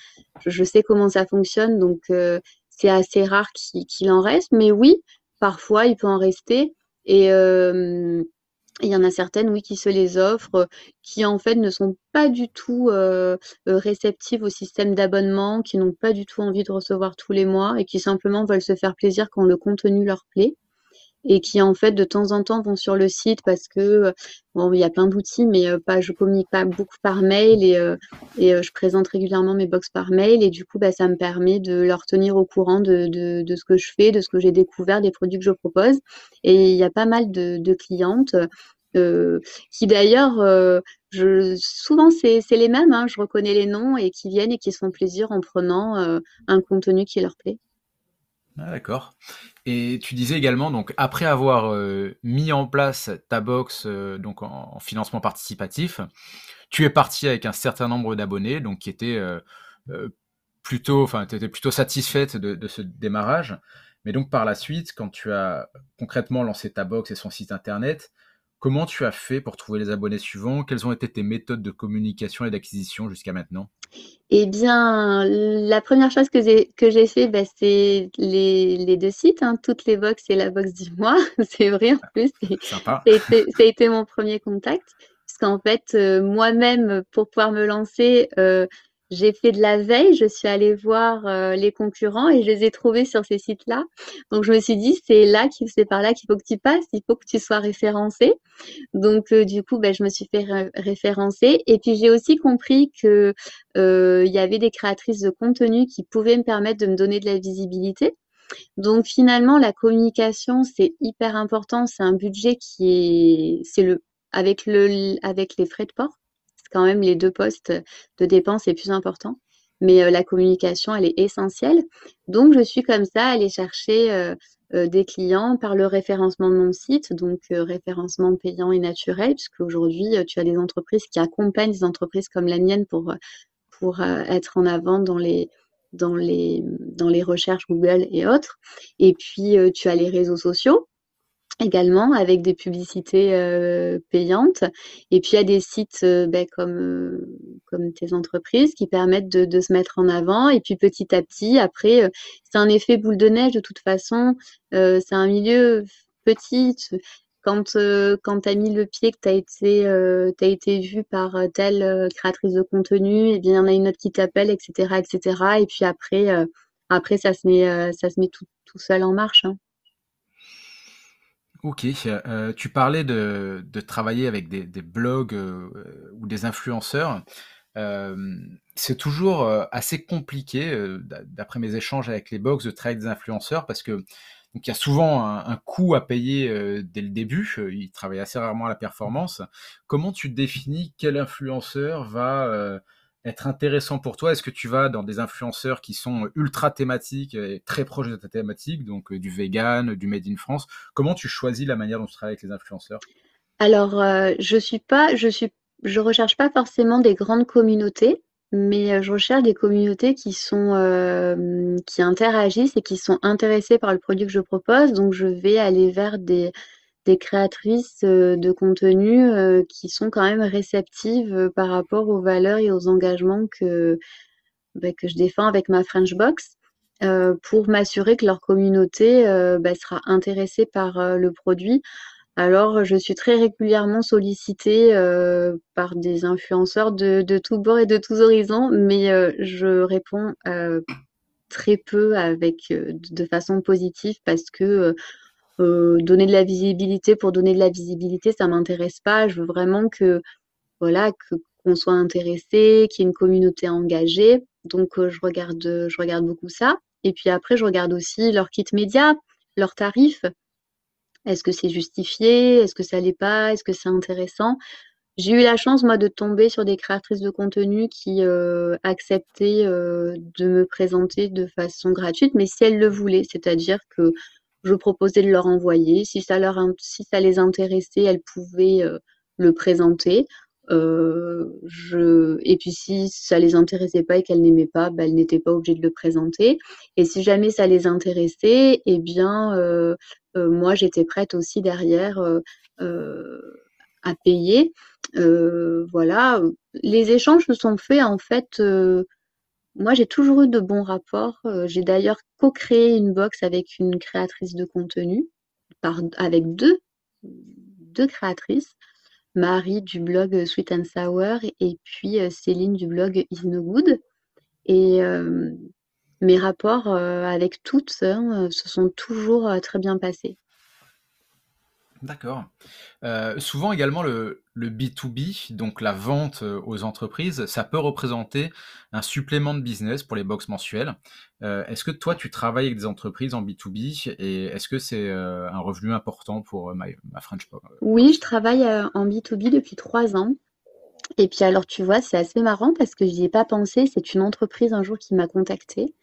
Je, sais comment ça fonctionne. Donc, euh, c'est assez rare qu'il en reste. Mais oui, parfois, il peut en rester. Et, il y en a certaines, oui, qui se les offrent, qui en fait ne sont pas du tout euh, euh, réceptives au système d'abonnement, qui n'ont pas du tout envie de recevoir tous les mois et qui simplement veulent se faire plaisir quand le contenu leur plaît et qui en fait de temps en temps vont sur le site parce que bon il y a plein d'outils mais euh, pas je communique pas beaucoup par mail et, euh, et euh, je présente régulièrement mes box par mail et du coup bah, ça me permet de leur tenir au courant de, de, ce que je fais de ce que j'ai découvert des produits que je propose. Et il y a pas mal de, clientes euh, qui d'ailleurs je souvent c'est les mêmes hein, je reconnais les noms et qui viennent et qui se font plaisir en prenant un contenu qui leur plaît ah, d'accord. Et tu disais également, donc après avoir euh, mis en place ta box euh, donc en, financement participatif, tu es parti avec un certain nombre d'abonnés, donc qui étaient euh, plutôt, enfin, tu plutôt satisfaite de, de, ce démarrage. Mais donc par la suite, quand tu as concrètement lancé ta box et son site internet, Comment tu as fait pour trouver les abonnés suivants? Quelles ont été tes méthodes de communication et d'acquisition jusqu'à maintenant? Eh bien, la première chose que j'ai, que j'ai fait, bah, c'est les, deux sites, hein, toutes les box et la box du mois. c'est vrai en plus. Sympa. Ça a, été, mon premier contact. Parce qu'en fait, euh, moi-même, pour pouvoir me lancer, euh, j'ai fait de la veille, je suis allée voir euh, les concurrents et je les ai trouvés sur ces sites-là. Donc je me suis dit c'est là, c'est par là qu'il faut que tu passes, il faut que tu sois référencé. Donc euh, du coup, ben, je me suis fait référencer et puis j'ai aussi compris que euh, il y avait des créatrices de contenu qui pouvaient me permettre de me donner de la visibilité. Donc finalement, la communication c'est hyper important. C'est un budget qui est, c'est le avec le avec les frais de port quand même les deux postes de dépenses les plus importants. Mais euh, la communication, elle est essentielle. Donc, je suis comme ça allée chercher euh, euh, des clients par le référencement de mon site, donc référencement payant et naturel, puisque aujourd'hui, tu as des entreprises qui accompagnent des entreprises comme la mienne pour, être en avant dans les recherches Google et autres. Et puis, tu as les réseaux sociaux également avec des publicités euh, payantes. Et puis il y a des sites euh, ben, comme, euh, comme tes entreprises qui permettent de, de, se mettre en avant. Et puis petit à petit, après, c'est un effet boule de neige de toute façon. c'est un milieu petit. quand, euh, quand tu as mis le pied, que tu as été, euh, été vu par euh, telle créatrice de contenu, eh bien il y en a une autre qui t'appelle, etc., etc. Et puis après, après ça se met, ça se met tout, tout seul en marche. Hein. Ok, tu parlais de, de, travailler avec des, des blogs ou des influenceurs. c'est toujours assez compliqué, d'après mes échanges avec les box, de travailler avec des influenceurs parce que donc il y a souvent un, coût à payer euh, dès le début. Euh, il travaille assez rarement à la performance. Comment tu définis quel influenceur va euh, être intéressant pour toi? Est-ce que tu vas dans des influenceurs qui sont ultra thématiques et très proches de ta thématique, donc du vegan, du made in France? Comment tu choisis la manière dont tu travailles avec les influenceurs? Alors, je suis pas, je suis, je recherche pas forcément des grandes communautés mais euh, je recherche des communautés qui sont euh, qui interagissent et qui sont intéressées par le produit que je propose. Donc, je vais aller vers des, des créatrices euh, de contenu qui sont quand même réceptives par rapport aux valeurs et aux engagements que, bah, que je défends avec ma French Box. pour m'assurer que leur communauté bah, sera intéressée par le produit alors, je suis très régulièrement sollicitée euh, par des influenceurs de, tous bords et de tous horizons, mais euh, je réponds euh, très peu avec de façon positive parce que donner de la visibilité pour donner de la visibilité, ça m'intéresse pas. Je veux vraiment que voilà qu'on soit intéressé, qu'il y ait une communauté engagée. Donc, je regarde je regarde beaucoup ça. Et puis après, je regarde aussi leur kit média, leurs tarifs. Est-ce que c'est justifié? Est-ce que ça l'est pas? Est-ce que c'est intéressant? J'ai eu la chance, moi, de tomber sur des créatrices de contenu qui euh, acceptaient euh, de me présenter de façon gratuite, mais si elles le voulaient, c'est-à-dire que je proposais de leur envoyer. Si ça, leur, si ça les intéressait, elles pouvaient euh, le présenter. je... Et puis si ça les intéressait pas et qu'elles n'aimaient pas, ben, elles n'étaient pas obligées de le présenter. Et si jamais ça les intéressait, eh bien, euh, moi j'étais prête aussi derrière euh, euh, à payer. voilà, les échanges se sont faits en fait. Moi, j'ai toujours eu de bons rapports. j'ai d'ailleurs co-créé une box avec une créatrice de contenu, par, avec deux, deux créatrices. Marie du blog Sweet and Sour et puis Céline du blog Is No Good. Et mes rapports euh, avec toutes hein, se sont toujours euh, très bien passés. D'accord. Euh, souvent également le, B2B, donc la vente aux entreprises, ça peut représenter un supplément de business pour les box mensuelles. est-ce que toi, tu travailles avec des entreprises en B2B et est-ce que c'est un revenu important pour ma, French Box Oui, je travaille en B2B depuis trois ans. Et puis alors, tu vois, c'est assez marrant parce que je n'y ai pas pensé. C'est une entreprise un jour qui m'a contactée,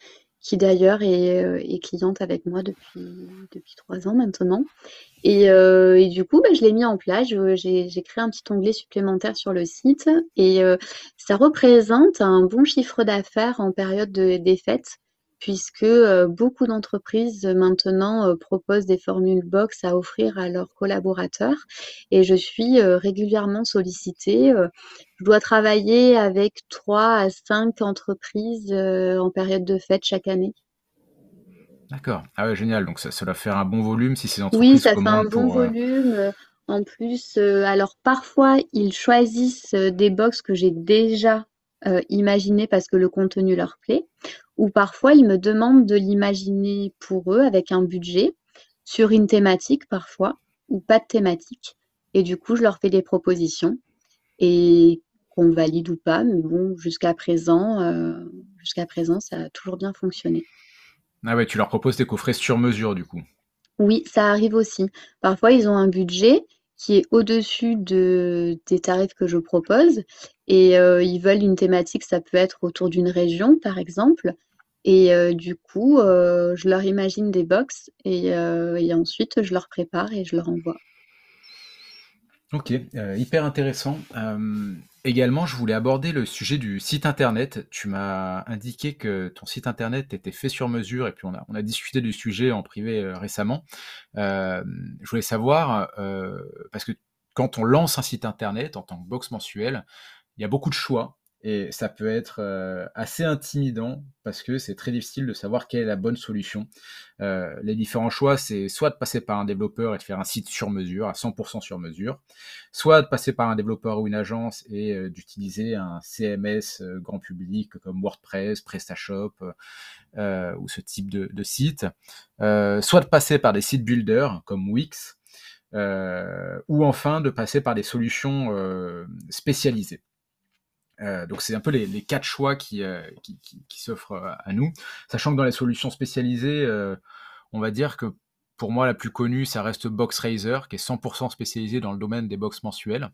qui d'ailleurs est, euh, cliente avec moi depuis, depuis trois ans maintenant. Et, euh, du coup, bah, je l'ai mis en place. J'ai créé un petit onglet supplémentaire sur le site et euh, ça représente un bon chiffre d'affaires en période de, des fêtes puisque euh, beaucoup d'entreprises euh, maintenant euh, proposent des formules box à offrir à leurs collaborateurs et je suis régulièrement sollicitée. Je dois travailler avec trois à cinq entreprises en période de fête chaque année. D'accord. Ah ouais, génial. Donc ça, doit faire un bon volume si ces entreprises. Oui, ça fait un bon volume. En plus, alors parfois, ils choisissent des box que j'ai déjà imaginées parce que le contenu leur plaît ou parfois ils me demandent de l'imaginer pour eux avec un budget sur une thématique parfois ou pas de thématique. Et du coup, je leur fais des propositions et qu'on valide ou pas, mais bon, jusqu'à présent, euh, jusqu'à présent, ça a toujours bien fonctionné. Ah ouais, tu leur proposes des coffrets sur mesure du coup. Oui, ça arrive aussi. Parfois, ils ont un budget qui est au-dessus de, des tarifs que je propose et euh, ils veulent une thématique, ça peut être autour d'une région par exemple, et euh, du coup, euh, je leur imagine des box et, euh, et, ensuite je leur prépare et je leur envoie. Ok, hyper intéressant. également, je voulais aborder le sujet du site internet. Tu m'as indiqué que ton site internet était fait sur mesure et puis on a, on a discuté du sujet en privé récemment. je voulais savoir, parce que quand on lance un site internet en tant que box mensuel, il y a beaucoup de choix Et ça peut être euh, assez intimidant parce que c'est très difficile de savoir quelle est la bonne solution. Euh, les différents choix, c'est soit de passer par un développeur et de faire un site sur mesure, à 100% sur mesure, soit de passer par un développeur ou une agence et euh, d'utiliser un CMS grand public comme WordPress, PrestaShop ou ce type de, de site, soit de passer par des sites builders comme Wix, ou enfin de passer par des solutions spécialisées. Euh, donc c'est un peu les, quatre choix qui, euh, s'offrent euh, à nous, sachant que dans les solutions spécialisées, on va dire que pour moi la plus connue, ça reste BoxRaiser, qui est 100% spécialisé dans le domaine des box mensuelles.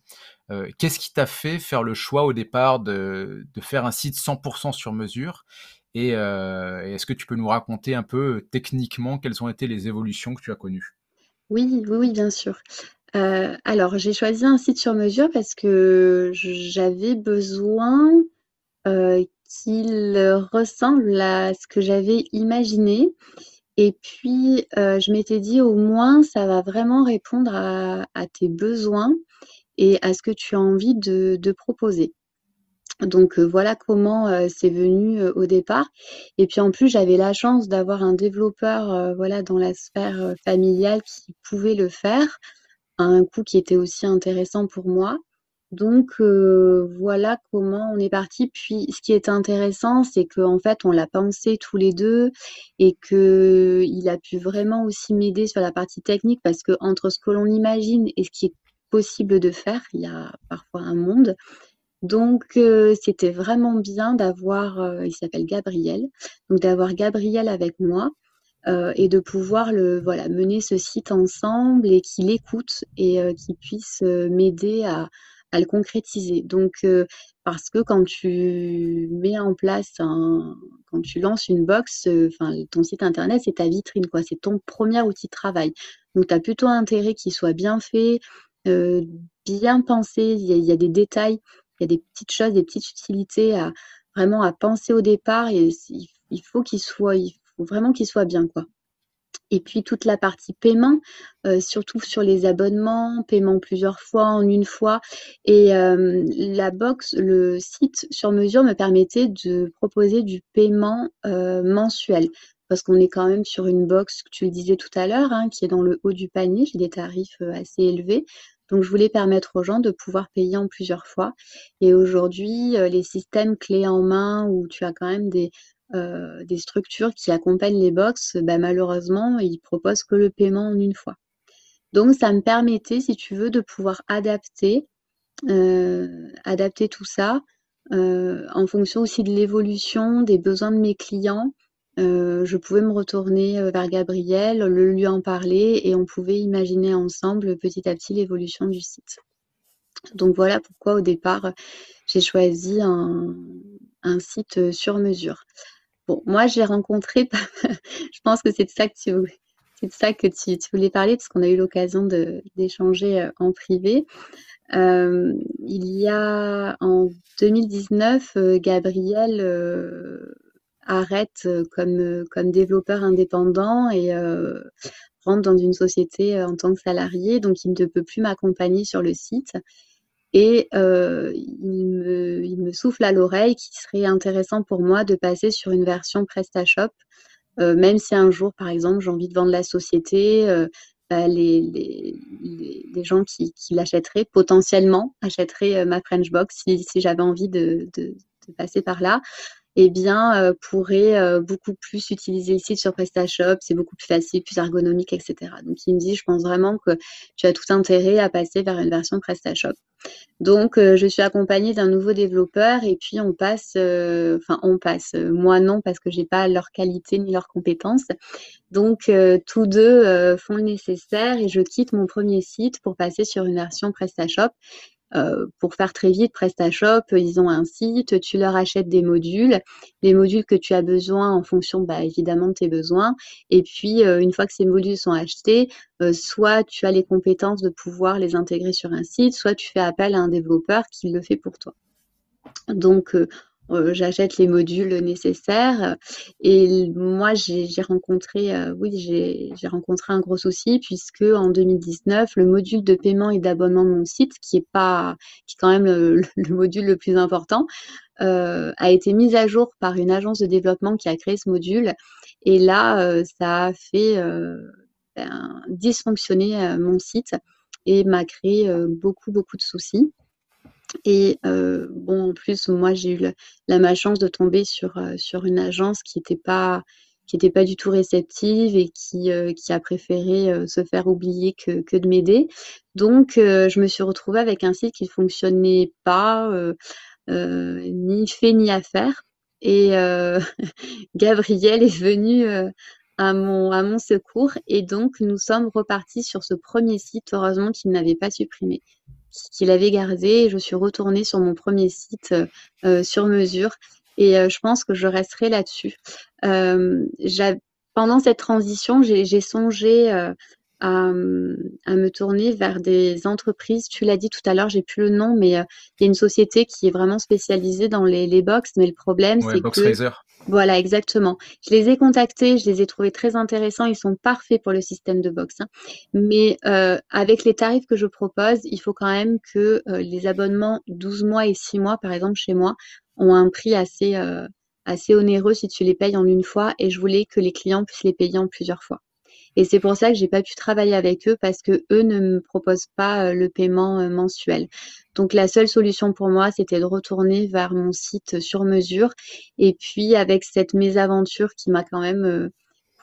Qu'est-ce qui t'a fait faire le choix au départ de, faire un site 100% sur mesure? Et est-ce que tu peux nous raconter un peu techniquement quelles ont été les évolutions que tu as connues? Oui, oui, oui, bien sûr. Euh, alors, j'ai choisi un site sur mesure parce que j'avais besoin euh, qu'il ressemble à ce que j'avais imaginé. Et puis, euh, je m'étais dit, au moins, ça va vraiment répondre à, tes besoins et à ce que tu as envie de, proposer. Donc voilà comment c'est venu au départ. Et puis en plus, j'avais la chance d'avoir un développeur voilà, dans la sphère familiale qui pouvait le faire un coût qui était aussi intéressant pour moi. Donc euh, voilà comment on est parti. Puis ce qui est intéressant, c'est qu'en fait on l'a pensé tous les deux et que il a pu vraiment aussi m'aider sur la partie technique parce que entre ce que l'on imagine et ce qui est possible de faire, il y a parfois un monde. Donc euh, c'était vraiment bien d'avoir, euh, il s'appelle Gabriel, donc d'avoir Gabriel avec moi euh, et de pouvoir le, voilà, mener ce site ensemble et qu'il écoute et euh, qu'il puisse euh, m'aider à, le concrétiser. Donc, parce que quand tu mets en place, un, quand tu lances une box, enfin ton site internet, c'est ta vitrine, quoi. C'est ton premier outil de travail. Donc, tu as plutôt intérêt qu'il soit bien fait, bien pensé. Il y, a, il y, a, des détails, il y a des petites choses, des petites utilités à vraiment à penser au départ. Et il, faut qu'il soit, faut vraiment qu'il soit bien, quoi. Et puis toute la partie paiement, euh, surtout sur les abonnements, paiement plusieurs fois en une fois. Et euh, la box, le site sur mesure me permettait de proposer du paiement euh, mensuel. Parce qu'on est quand même sur une box, tu le disais tout à l'heure, hein, qui est dans le haut du panier, j'ai des tarifs assez élevés. Donc, je voulais permettre aux gens de pouvoir payer en plusieurs fois. Et aujourd'hui, les systèmes clés en main où tu as quand même des, euh, des structures qui accompagnent les box, bah, malheureusement, ils proposent que le paiement en une fois. Donc, ça me permettait, si tu veux, de pouvoir adapter, euh, adapter tout ça euh, en fonction aussi de l'évolution des besoins de mes clients. je pouvais me retourner vers Gabriel, le lui en parler et on pouvait imaginer ensemble petit à petit l'évolution du site. Donc voilà pourquoi au départ j'ai choisi un, un site sur mesure. Bon, moi, j'ai rencontré, je pense que c'est de ça que tu, voulais parler, parce qu'on a eu l'occasion d'échanger euh, en privé. Euh, il y a en 2019, euh, Gabriel arrête comme développeur indépendant et rentre dans une société en tant que salarié, donc il ne peut plus m'accompagner sur le site. Et euh, il, me, souffle à l'oreille qu'il serait intéressant pour moi de passer sur une version PrestaShop, euh, même si un jour, par exemple, j'ai envie de vendre la société, euh, bah, les, les, gens qui, l'achèteraient potentiellement achèteraient ma French Box si, j'avais envie de, passer par là eh bien, euh, pourrait euh, beaucoup plus utiliser le site sur PrestaShop. C'est beaucoup plus facile, plus ergonomique, etc. Donc, il me dit, je pense vraiment que tu as tout intérêt à passer vers une version PrestaShop. Donc, euh, je suis accompagnée d'un nouveau développeur et puis on passe, enfin, on passe. Moi, non, parce que j'ai pas leur qualité ni leurs compétences. Donc, tous deux font le nécessaire et je quitte mon premier site pour passer sur une version PrestaShop euh, pour faire très vite, PrestaShop, ils ont un site, tu leur achètes des modules, les modules que tu as besoin en fonction bah, évidemment de tes besoins. Et puis, euh, une fois que ces modules sont achetés, euh, soit tu as les compétences de pouvoir les intégrer sur un site, soit tu fais appel à un développeur qui le fait pour toi. Donc, j'achète les modules nécessaires. Et moi, j'ai rencontré, oui, j'ai rencontré un gros souci puisque en 2019, le module de paiement et d'abonnement de mon site, qui est pas, qui est quand même le, module le plus important, a été mis à jour par une agence de développement qui a créé ce module. Et là, ça a fait ben, dysfonctionner mon site et m'a créé beaucoup, beaucoup de soucis. Et bon, en plus, moi, j'ai eu la, malchance de tomber sur, sur une agence qui n'était pas qui était pas du tout réceptive et qui, qui a préféré se faire oublier que, que de m'aider. Donc, je me suis retrouvée avec un site qui ne fonctionnait pas, ni fait ni à faire. Et Gabriel est venu à mon, à mon secours. Et donc, nous sommes repartis sur ce premier site, heureusement qu'il n'avait pas supprimé, qu'il avait gardé. Et je suis retournée sur mon premier site euh, sur mesure. Et euh, je pense que je resterai là-dessus. Euh, pendant cette transition, j'ai songé à, à, me tourner vers des entreprises. Tu l'as dit tout à l'heure, j'ai plus le nom, mais il y a une société qui est vraiment spécialisée dans les, les box. Mais le problème, c'est que voilà, exactement. Je les ai contactés, je les ai trouvés très intéressants. Ils sont parfaits pour le système de box. Hein. Mais euh, avec les tarifs que je propose, il faut quand même que euh, les abonnements 12 mois et 6 mois, par exemple, chez moi, ont un prix assez, euh, assez onéreux si tu les payes en une fois. Et je voulais que les clients puissent les payer en plusieurs fois. Et c'est pour ça que j'ai pas pu travailler avec eux parce que eux ne me proposent pas le paiement mensuel. Donc la seule solution pour moi, c'était de retourner vers mon site sur mesure. Et puis avec cette mésaventure qui m'a quand même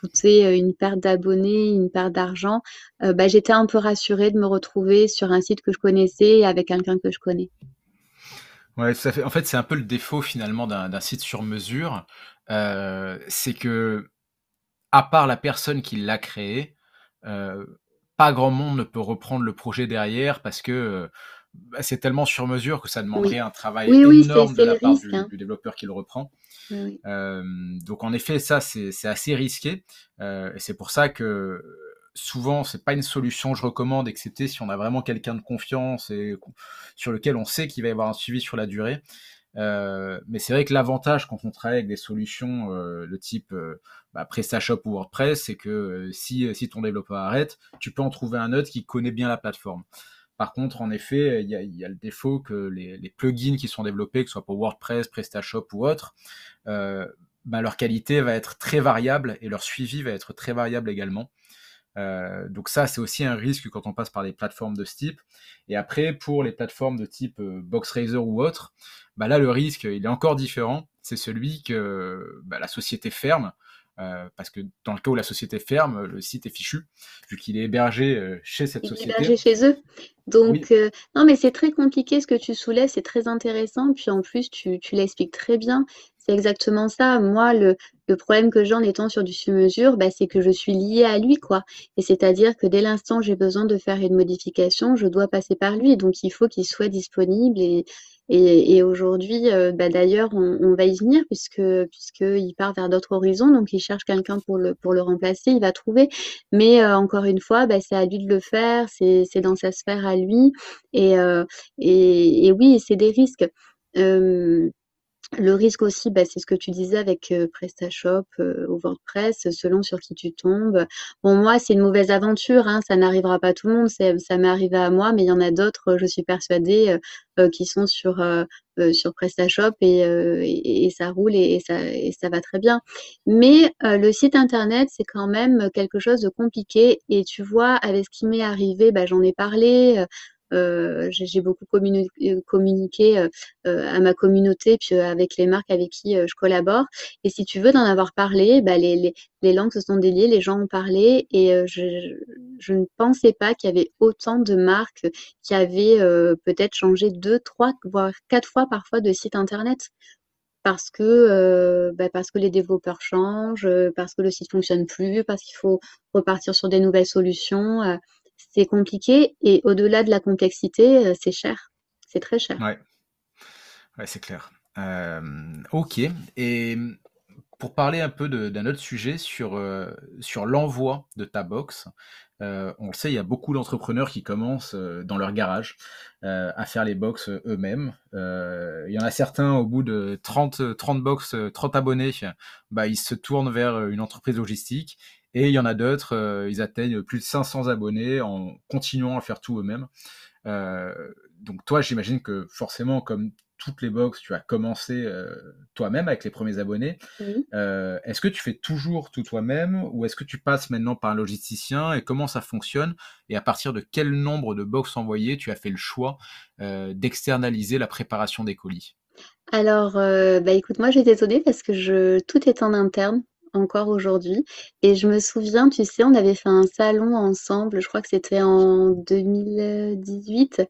coûté une perte d'abonnés, une perte d'argent, bah, j'étais un peu rassurée de me retrouver sur un site que je connaissais et avec quelqu'un que je connais. Ouais, ça fait, en fait, c'est un peu le défaut finalement d'un site sur mesure. c'est que à part la personne qui l'a créé, euh, pas grand monde ne peut reprendre le projet derrière parce que euh, bah, c'est tellement sur mesure que ça demanderait un travail énorme de la part hein. du, développeur qui le reprend. Euh, donc en effet, ça c'est assez risqué et c'est pour ça que souvent c'est pas une solution que je recommande, excepté si on a vraiment quelqu'un de confiance et sur lequel on sait qu'il va y avoir un suivi sur la durée. Euh, mais c'est vrai que l'avantage quand on travaille avec des solutions euh, de type euh, bah, PrestaShop ou WordPress, c'est que euh, si, si ton développeur arrête, tu peux en trouver un autre qui connaît bien la plateforme. Par contre, en effet, il y a, y a, le défaut que les, les, plugins qui sont développés, que ce soit pour WordPress, PrestaShop ou autre, bah, leur qualité va être très variable et leur suivi va être très variable également. Euh, donc ça, c'est aussi un risque quand on passe par des plateformes de ce type. Et après, pour les plateformes de type euh, ou autre, bah là, le risque, il est encore différent. C'est celui que bah, la société ferme. Euh, parce que dans le cas où la société ferme, le site est fichu, vu qu'il est hébergé euh, chez cette société. Hébergé chez eux. Donc, euh, non, mais c'est très compliqué ce que tu soulèves, c'est très intéressant. Puis en plus, tu, tu l'expliques très bien. C'est exactement ça. Moi, le, problème que j'ai en étant sur du sur-mesure, bah, c'est que je suis liée à lui, quoi. Et c'est-à-dire que dès l'instant où j'ai besoin de faire une modification, je dois passer par lui. Donc, il faut qu'il soit disponible et, aujourd'hui, euh, bah, d'ailleurs, on, va y venir puisque puisqu'il part vers d'autres horizons, donc il cherche quelqu'un pour le remplacer, il va trouver. Mais euh, encore une fois, bah, c'est à lui de le faire, c'est dans sa sphère à lui, et euh, oui, c'est des risques. Le risque aussi, bah, c'est ce que tu disais avec PrestaShop ou WordPress, selon sur qui tu tombes. Bon, moi, c'est une mauvaise aventure, hein, ça n'arrivera pas à tout le monde, ça m'est arrivé à moi, mais il y en a d'autres, je suis persuadée, qui sont sur, sur PrestaShop et, ça roule et, ça, et ça va très bien. Mais le site internet, c'est quand même quelque chose de compliqué et tu vois, avec ce qui m'est arrivé, bah, j'en ai parlé. Euh, j'ai beaucoup euh, communiqué euh, à ma communauté, puis avec les marques avec qui je collabore. Et si tu veux d'en avoir parlé, bah, les, les, les, langues se sont déliées, les gens ont parlé, et je, je, ne pensais pas qu'il y avait autant de marques qui avaient peut-être changé deux, trois, voire quatre fois parfois de site internet parce que bah parce que les développeurs changent, parce que le site fonctionne plus, parce qu'il faut repartir sur des nouvelles solutions c'est compliqué et au-delà de la complexité, euh, c'est cher. C'est très cher. Ouais, ouais c'est clair. Euh, ok. Et pour parler un peu d'un autre sujet sur, euh, sur l'envoi de ta box, on le sait, il y a beaucoup d'entrepreneurs qui commencent dans leur garage à faire les box eux-mêmes. il y en a certains, au bout de 30, 30 box, 30 abonnés, bah, ils se tournent vers une entreprise logistique. Et il y en a d'autres, ils atteignent plus de 500 abonnés en continuant à faire tout eux-mêmes. donc toi, j'imagine que forcément, comme toutes les box, tu as commencé euh, toi-même avec les premiers abonnés. Euh, est-ce que tu fais toujours tout toi-même ou est-ce que tu passes maintenant par un logisticien et comment ça fonctionne Et à partir de quel nombre de box envoyées tu as fait le choix euh, d'externaliser la préparation des colis? Alors, bah écoute, moi j'étais étonnée parce que je, tout est en interne encore aujourd'hui. Et je me souviens, tu sais, on avait fait un salon ensemble, je crois que c'était en 2018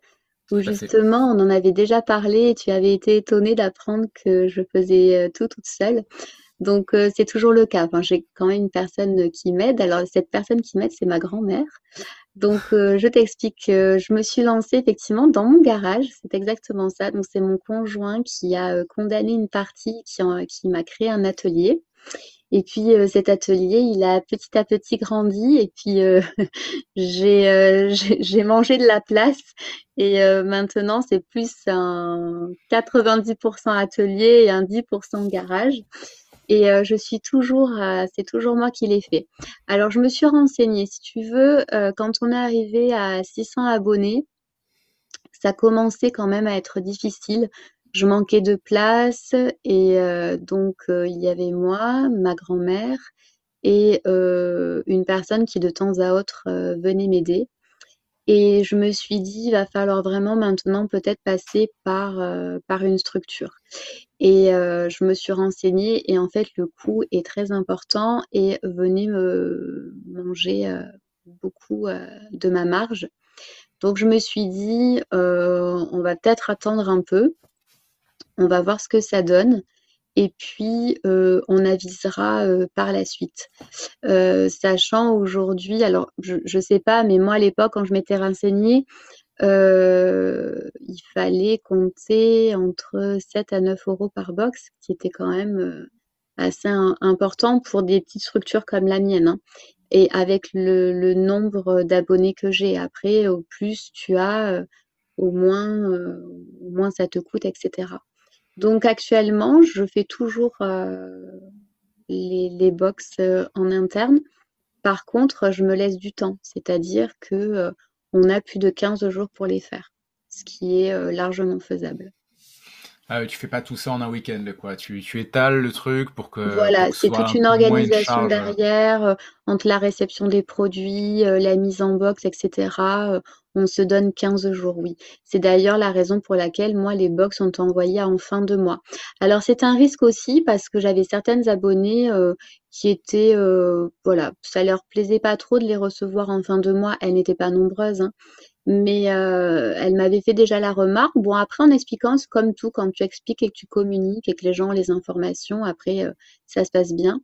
où justement on en avait déjà parlé et tu avais été étonnée d'apprendre que je faisais euh, tout toute seule. Donc euh, c'est toujours le cas. Enfin, j'ai quand même une personne qui m'aide. Alors cette personne qui m'aide, c'est ma grand-mère. Donc euh, je t'explique que je me suis lancée effectivement dans mon garage. C'est exactement ça. Donc c'est mon conjoint qui a condamné une partie, qui, qui m'a créé un atelier. Et puis cet atelier, il a petit à petit grandi et puis j'ai mangé de la place et maintenant c'est plus un 90% atelier et un 10% garage. Et je suis toujours, c'est toujours moi qui l'ai fait. Alors je me suis renseignée, si tu veux, quand on est arrivé à 600 abonnés, ça commençait quand même à être difficile je manquais de place et euh, donc euh, il y avait moi, ma grand-mère et euh, une personne qui de temps à autre venait m'aider. Et je me suis dit, il va falloir vraiment maintenant peut-être passer par, par une structure. Et je me suis renseignée et en fait le coût est très important et venait me manger beaucoup de ma marge. Donc je me suis dit, on va peut-être attendre un peu on va voir ce que ça donne et puis euh, on avisera euh, par la suite. Euh, sachant aujourd'hui, alors je ne sais pas, mais moi à l'époque quand je m'étais renseignée, il fallait compter entre 7 à 9 euros par box, qui était quand même assez important pour des petites structures comme la mienne. Hein. Et avec le, le nombre d'abonnés que j'ai, après, au plus tu as, au moins, au moins ça te coûte, etc. Donc actuellement, je fais toujours euh, les, les box euh, en interne. Par contre, je me laisse du temps, c'est-à-dire que euh, on a plus de 15 jours pour les faire, ce qui est largement faisable. Ah, tu fais pas tout ça en un week-end, quoi. Tu, tu étales le truc pour que. Voilà, c'est toute une organisation derrière, euh, entre la réception des produits, euh, la mise en box, etc. Euh, on se donne 15 jours, oui. C'est d'ailleurs la raison pour laquelle, moi, les box sont envoyées en fin de mois. Alors, c'est un risque aussi parce que j'avais certaines abonnées qui étaient, voilà, ça leur plaisait pas trop de les recevoir en fin de mois. Elles n'étaient pas nombreuses, hein. Mais euh, elle m'avait fait déjà la remarque. Bon, après, en expliquant, c'est comme tout, quand tu expliques et que tu communiques et que les gens ont les informations, après, euh, ça se passe bien.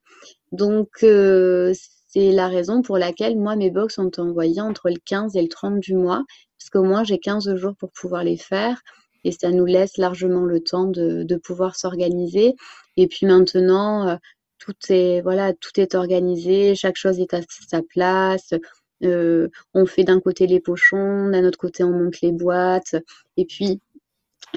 Donc, euh, c'est la raison pour laquelle, moi, mes box sont envoyées entre le 15 et le 30 du mois, parce qu'au moins, j'ai 15 jours pour pouvoir les faire. Et ça nous laisse largement le temps de, de pouvoir s'organiser. Et puis maintenant, tout est, voilà, tout est organisé, chaque chose est à sa place euh, on fait d'un côté les pochons, d'un autre côté on monte les boîtes. Et puis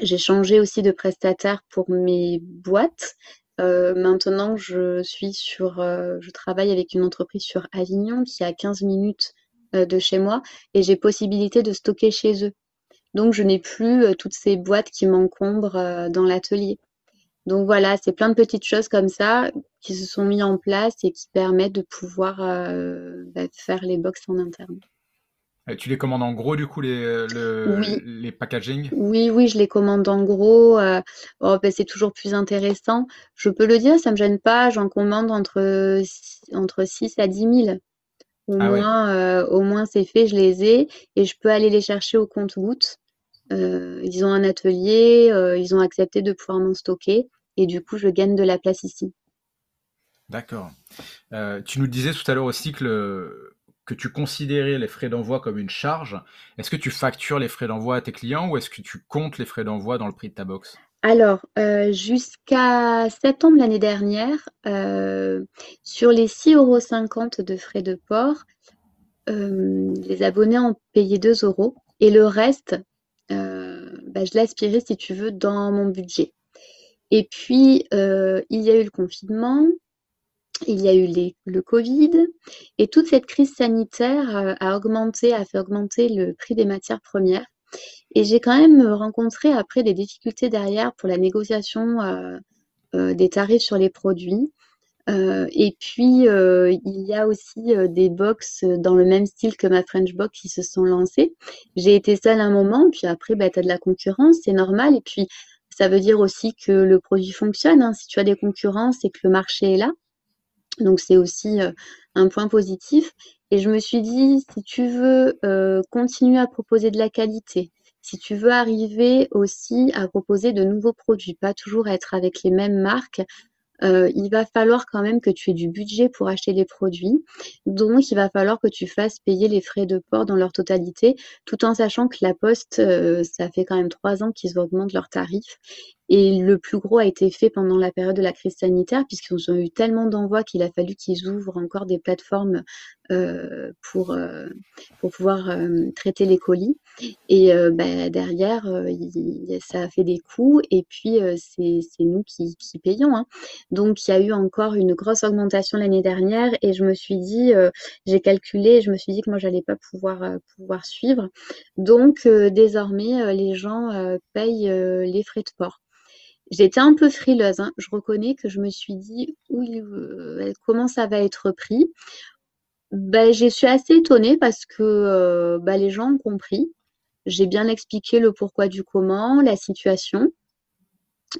j'ai changé aussi de prestataire pour mes boîtes. Euh, maintenant, je suis sur, euh, je travaille avec une entreprise sur Avignon qui est à 15 minutes de chez moi et j'ai possibilité de stocker chez eux. Donc, je n'ai plus toutes ces boîtes qui m'encombrent dans l'atelier. Donc voilà, c'est plein de petites choses comme ça qui se sont mis en place et qui permettent de pouvoir euh, bah, faire les box en interne. Tu les commandes en gros du coup les, les packaging? Oui, oui, je les commande en gros. Euh, oh, bah, c'est toujours plus intéressant. Je peux le dire, ça ne me gêne pas. J'en commande entre, entre 6 à 10 000. Au, ah moins, euh, au moins, c'est fait, je les ai et je peux aller les chercher au compte-gouttes. Euh, ils ont un atelier, euh, ils ont accepté de pouvoir m'en stocker et du coup, je gagne de la place ici. D'accord. Euh, tu nous disais tout à l'heure aussi que, que tu considérais les frais d'envoi comme une charge. Est-ce que tu factures les frais d'envoi à tes clients ou est-ce que tu comptes les frais d'envoi dans le prix de ta box? Alors, jusqu'à septembre l'année dernière, sur les 6,50 euros de frais de port, les abonnés ont payé 2 euros et le reste, bah, je aspiré, si tu veux, dans mon budget. Et puis, il y a eu le confinement, il y a eu le Covid et toute cette crise sanitaire a augmenté, a fait augmenter le prix des matières premières. Et j'ai quand même rencontré après des difficultés derrière pour la négociation des tarifs sur les produits. Euh, et puis, euh, il y a aussi euh, des box dans le même style que ma French Box qui se sont lancées. J'ai été seule un moment, puis après, bah, tu as de la concurrence, c'est normal. Et puis, ça veut dire aussi que le produit fonctionne. Hein. Si tu as des concurrences, c'est que le marché est là. Donc, c'est aussi un point positif. Et je me suis dit, si tu veux continuer à proposer de la qualité, si tu veux arriver aussi à proposer de nouveaux produits, pas toujours être avec les mêmes marques, euh, il va falloir quand même que tu aies du budget pour acheter les produits. Donc, il va falloir que tu fasses payer les frais de port dans leur totalité, tout en sachant que la Poste, euh, ça fait quand même trois ans qu'ils augmentent leurs tarifs. Et le plus gros a été fait pendant la période de la crise sanitaire, puisqu'ils ont eu tellement d'envois qu'il a fallu qu'ils ouvrent encore des plateformes euh, pour, euh, pour pouvoir euh, traiter les colis. Et bah, derrière, ça a fait des coûts, et puis c'est nous qui, payons. Hein. Donc il y a eu encore une grosse augmentation l'année dernière, et je me suis dit, j'ai calculé, je me suis dit que moi j'allais pas pouvoir, pouvoir suivre. Donc désormais, les gens payent les frais de port. J'étais un peu frileuse, hein. je reconnais que je me suis dit euh, comment ça va être pris? Ben, je suis assez étonnée parce que euh, ben, les gens ont compris. J'ai bien expliqué le pourquoi du comment, la situation.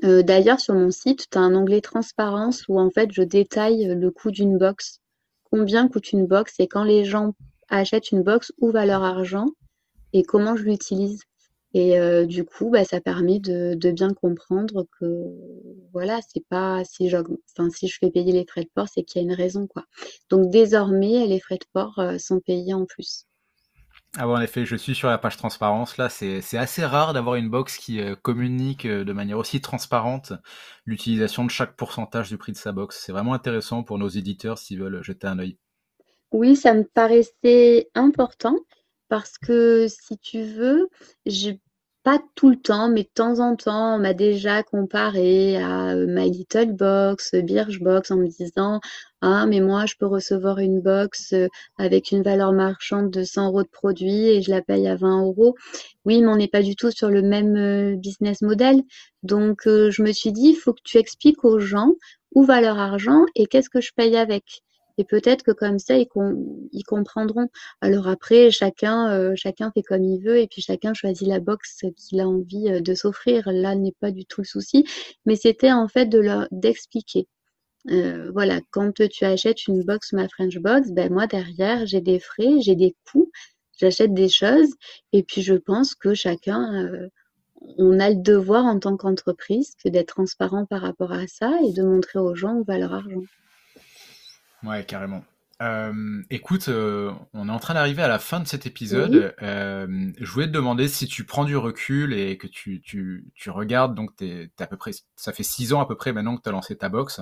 Euh, d'ailleurs, sur mon site, tu as un onglet transparence où en fait je détaille le coût d'une box, combien coûte une box et quand les gens achètent une box, où va leur argent et comment je l'utilise. Et euh, du coup, bah, ça permet de, bien comprendre que voilà, c'est pas si enfin, si je fais payer les frais de port, c'est qu'il y a une raison quoi. Donc désormais, les frais de port euh, sont payés en plus. Ah bon, en effet, je suis sur la page transparence. Là, c'est assez rare d'avoir une box qui euh, communique de manière aussi transparente l'utilisation de chaque pourcentage du prix de sa box. C'est vraiment intéressant pour nos éditeurs s'ils veulent jeter un œil. Oui, ça me paraissait important parce que si tu veux, j'ai pas tout le temps, mais de temps en temps, on m'a déjà comparé à euh, My Little Box, Birchbox, en me disant Ah, mais moi, je peux recevoir une box euh, avec une valeur marchande de 100 euros de produit et je la paye à 20 euros. Oui, mais on n'est pas du tout sur le même euh, business model. Donc, je me suis dit Il faut que tu expliques aux gens où va leur argent et qu'est-ce que je paye avec. Et peut-être que comme ça, ils, comprendront. Alors après, chacun, euh, chacun fait comme il veut et puis chacun choisit la box qu'il a envie euh, de s'offrir. Là n'est pas du tout le souci, mais c'était en fait de leur d'expliquer. Euh, voilà, quand tu achètes une box ma French box, ben moi derrière j'ai des frais, j'ai des coûts, j'achète des choses et puis je pense que chacun on a le devoir en tant qu'entreprise que d'être transparent par rapport à ça et de montrer aux gens où va leur argent. Ouais, carrément. Euh, écoute, euh, on est en train d'arriver à la fin de cet épisode. Euh, je voulais te demander si tu prends du recul et que tu, tu, tu regardes, donc t'es, à peu près, ça fait six ans à peu près maintenant que tu as lancé ta box.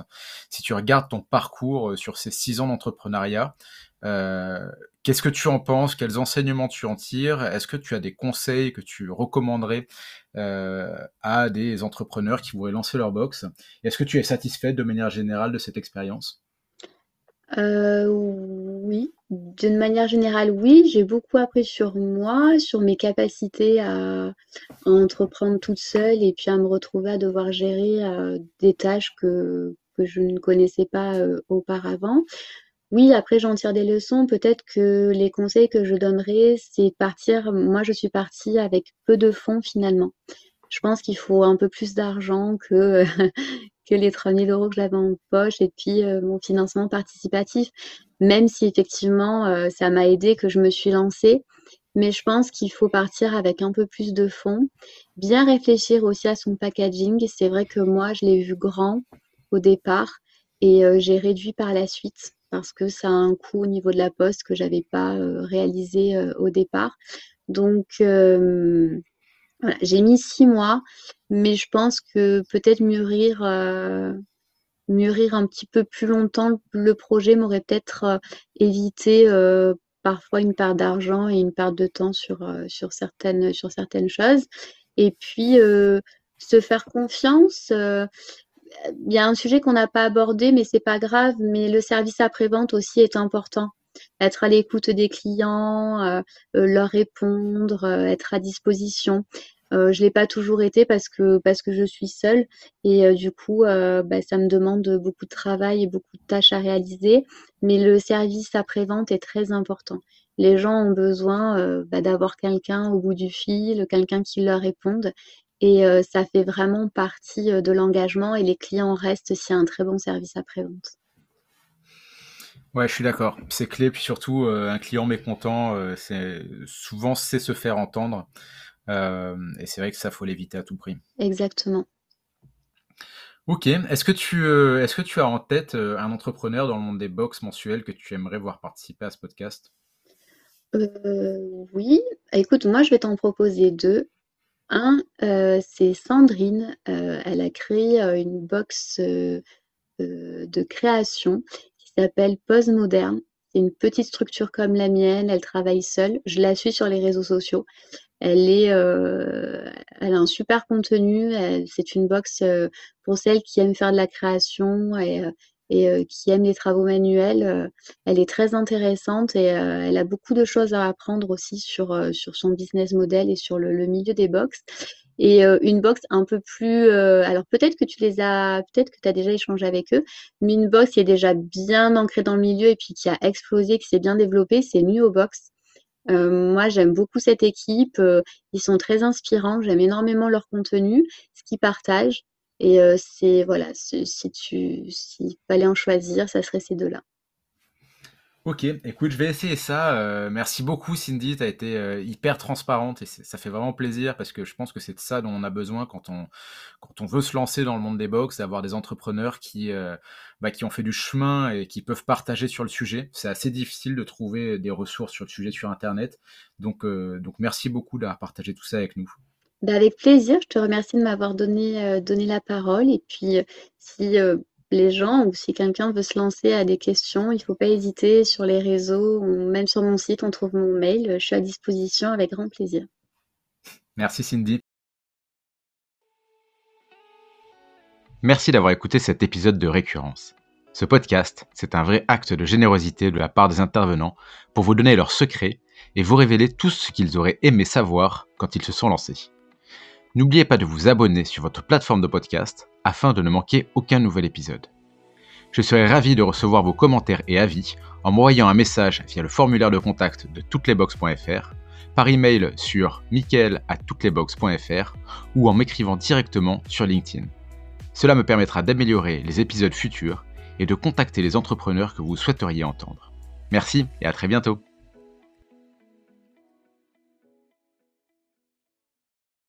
Si tu regardes ton parcours sur ces six ans d'entrepreneuriat, qu'est-ce que tu en penses? Quels enseignements tu en tires? Est-ce que tu as des conseils que tu recommanderais à des entrepreneurs qui voudraient lancer leur box? Est-ce que tu es satisfait de manière générale de cette expérience? Euh, oui, d'une manière générale, oui. J'ai beaucoup appris sur moi, sur mes capacités à, entreprendre toute seule et puis à me retrouver à devoir gérer euh, des tâches que, que je ne connaissais pas euh, auparavant. Oui, après j'en tire des leçons. Peut-être que les conseils que je donnerais, c'est partir. Moi, je suis partie avec peu de fonds finalement. Je pense qu'il faut un peu plus d'argent que, que les 3000 euros que j'avais en poche et puis euh, mon financement participatif, même si effectivement euh, ça m'a aidé que je me suis lancée. Mais je pense qu'il faut partir avec un peu plus de fonds, bien réfléchir aussi à son packaging. C'est vrai que moi, je l'ai vu grand au départ et euh, j'ai réduit par la suite parce que ça a un coût au niveau de la poste que j'avais pas réalisé au départ. Donc j'ai mis six mois, mais je pense que peut-être mûrir, euh, mûrir un petit peu plus longtemps le projet m'aurait peut-être euh, évité euh, parfois une perte d'argent et une perte de temps sur, sur, certaines, sur certaines choses. Et puis, se faire confiance. il y a un sujet qu'on n'a pas abordé, mais c'est pas grave. Mais le service après-vente aussi est important être à l'écoute des clients, leur répondre, être à disposition. Euh, je l'ai pas toujours été parce que je suis seule et euh, du coup euh, bah, ça me demande beaucoup de travail et beaucoup de tâches à réaliser. Mais le service après vente est très important. Les gens ont besoin bah, d'avoir quelqu'un au bout du fil, quelqu'un qui leur réponde. Et ça fait vraiment partie de l'engagement et les clients restent s'il y a un très bon service après-vente. Ouais, je suis d'accord. C'est clé, puis surtout un client mécontent, c'est souvent c'est se faire entendre. Euh, et c'est vrai que ça, faut l'éviter à tout prix. Exactement. Ok. Est-ce que tu, euh, est-ce que tu as en tête euh, un entrepreneur dans le monde des box mensuels que tu aimerais voir participer à ce podcast? Oui. Écoute, moi, je vais t'en proposer deux. Un, c'est Sandrine. elle a créé une box de création s'appelle Pose Moderne. C'est une petite structure comme la mienne. Elle travaille seule. Je la suis sur les réseaux sociaux. Elle euh, a un super contenu. C'est une box euh, pour celles qui aiment faire de la création et, euh, qui aiment les travaux manuels. elle est très intéressante et elle a beaucoup de choses à apprendre aussi sur, son business model et sur le, milieu des box. Et une box un peu plus, alors peut-être que tu les as, peut-être que tu as déjà échangé avec eux, mais une box qui est déjà bien ancrée dans le milieu et puis qui a explosé, qui s'est bien développée, c'est Nuo Box. Euh, moi, j'aime beaucoup cette équipe. Euh, ils sont très inspirants. J'aime énormément leur contenu, ce qu'ils partagent. Et euh, c'est voilà, si tu s'il fallait en choisir, ça serait ces deux-là. Ok, écoute, je vais essayer ça. Euh, merci beaucoup, Cindy. Tu as été euh, hyper transparente et ça fait vraiment plaisir parce que je pense que c'est de ça dont on a besoin quand on, quand on veut se lancer dans le monde des box, d'avoir des entrepreneurs qui, euh, bah, qui ont fait du chemin et qui peuvent partager sur le sujet. C'est assez difficile de trouver des ressources sur le sujet sur Internet. Donc, donc merci beaucoup d'avoir partagé tout ça avec nous. Bah, avec plaisir, je te remercie de m'avoir donné, donné la parole. Et puis, si les gens ou si quelqu'un veut se lancer à des questions, il ne faut pas hésiter sur les réseaux ou même sur mon site, on trouve mon mail. Je suis à disposition avec grand plaisir. Merci Cindy. Merci d'avoir écouté cet épisode de Récurrence. Ce podcast, c'est un vrai acte de générosité de la part des intervenants pour vous donner leurs secrets et vous révéler tout ce qu'ils auraient aimé savoir quand ils se sont lancés. N'oubliez pas de vous abonner sur votre plateforme de podcast afin de ne manquer aucun nouvel épisode. Je serai ravi de recevoir vos commentaires et avis en m'envoyant un message via le formulaire de contact de touteslesbox.fr, par email sur michael@touteslesbox.fr ou en m'écrivant directement sur LinkedIn. Cela me permettra d'améliorer les épisodes futurs et de contacter les entrepreneurs que vous souhaiteriez entendre. Merci et à très bientôt.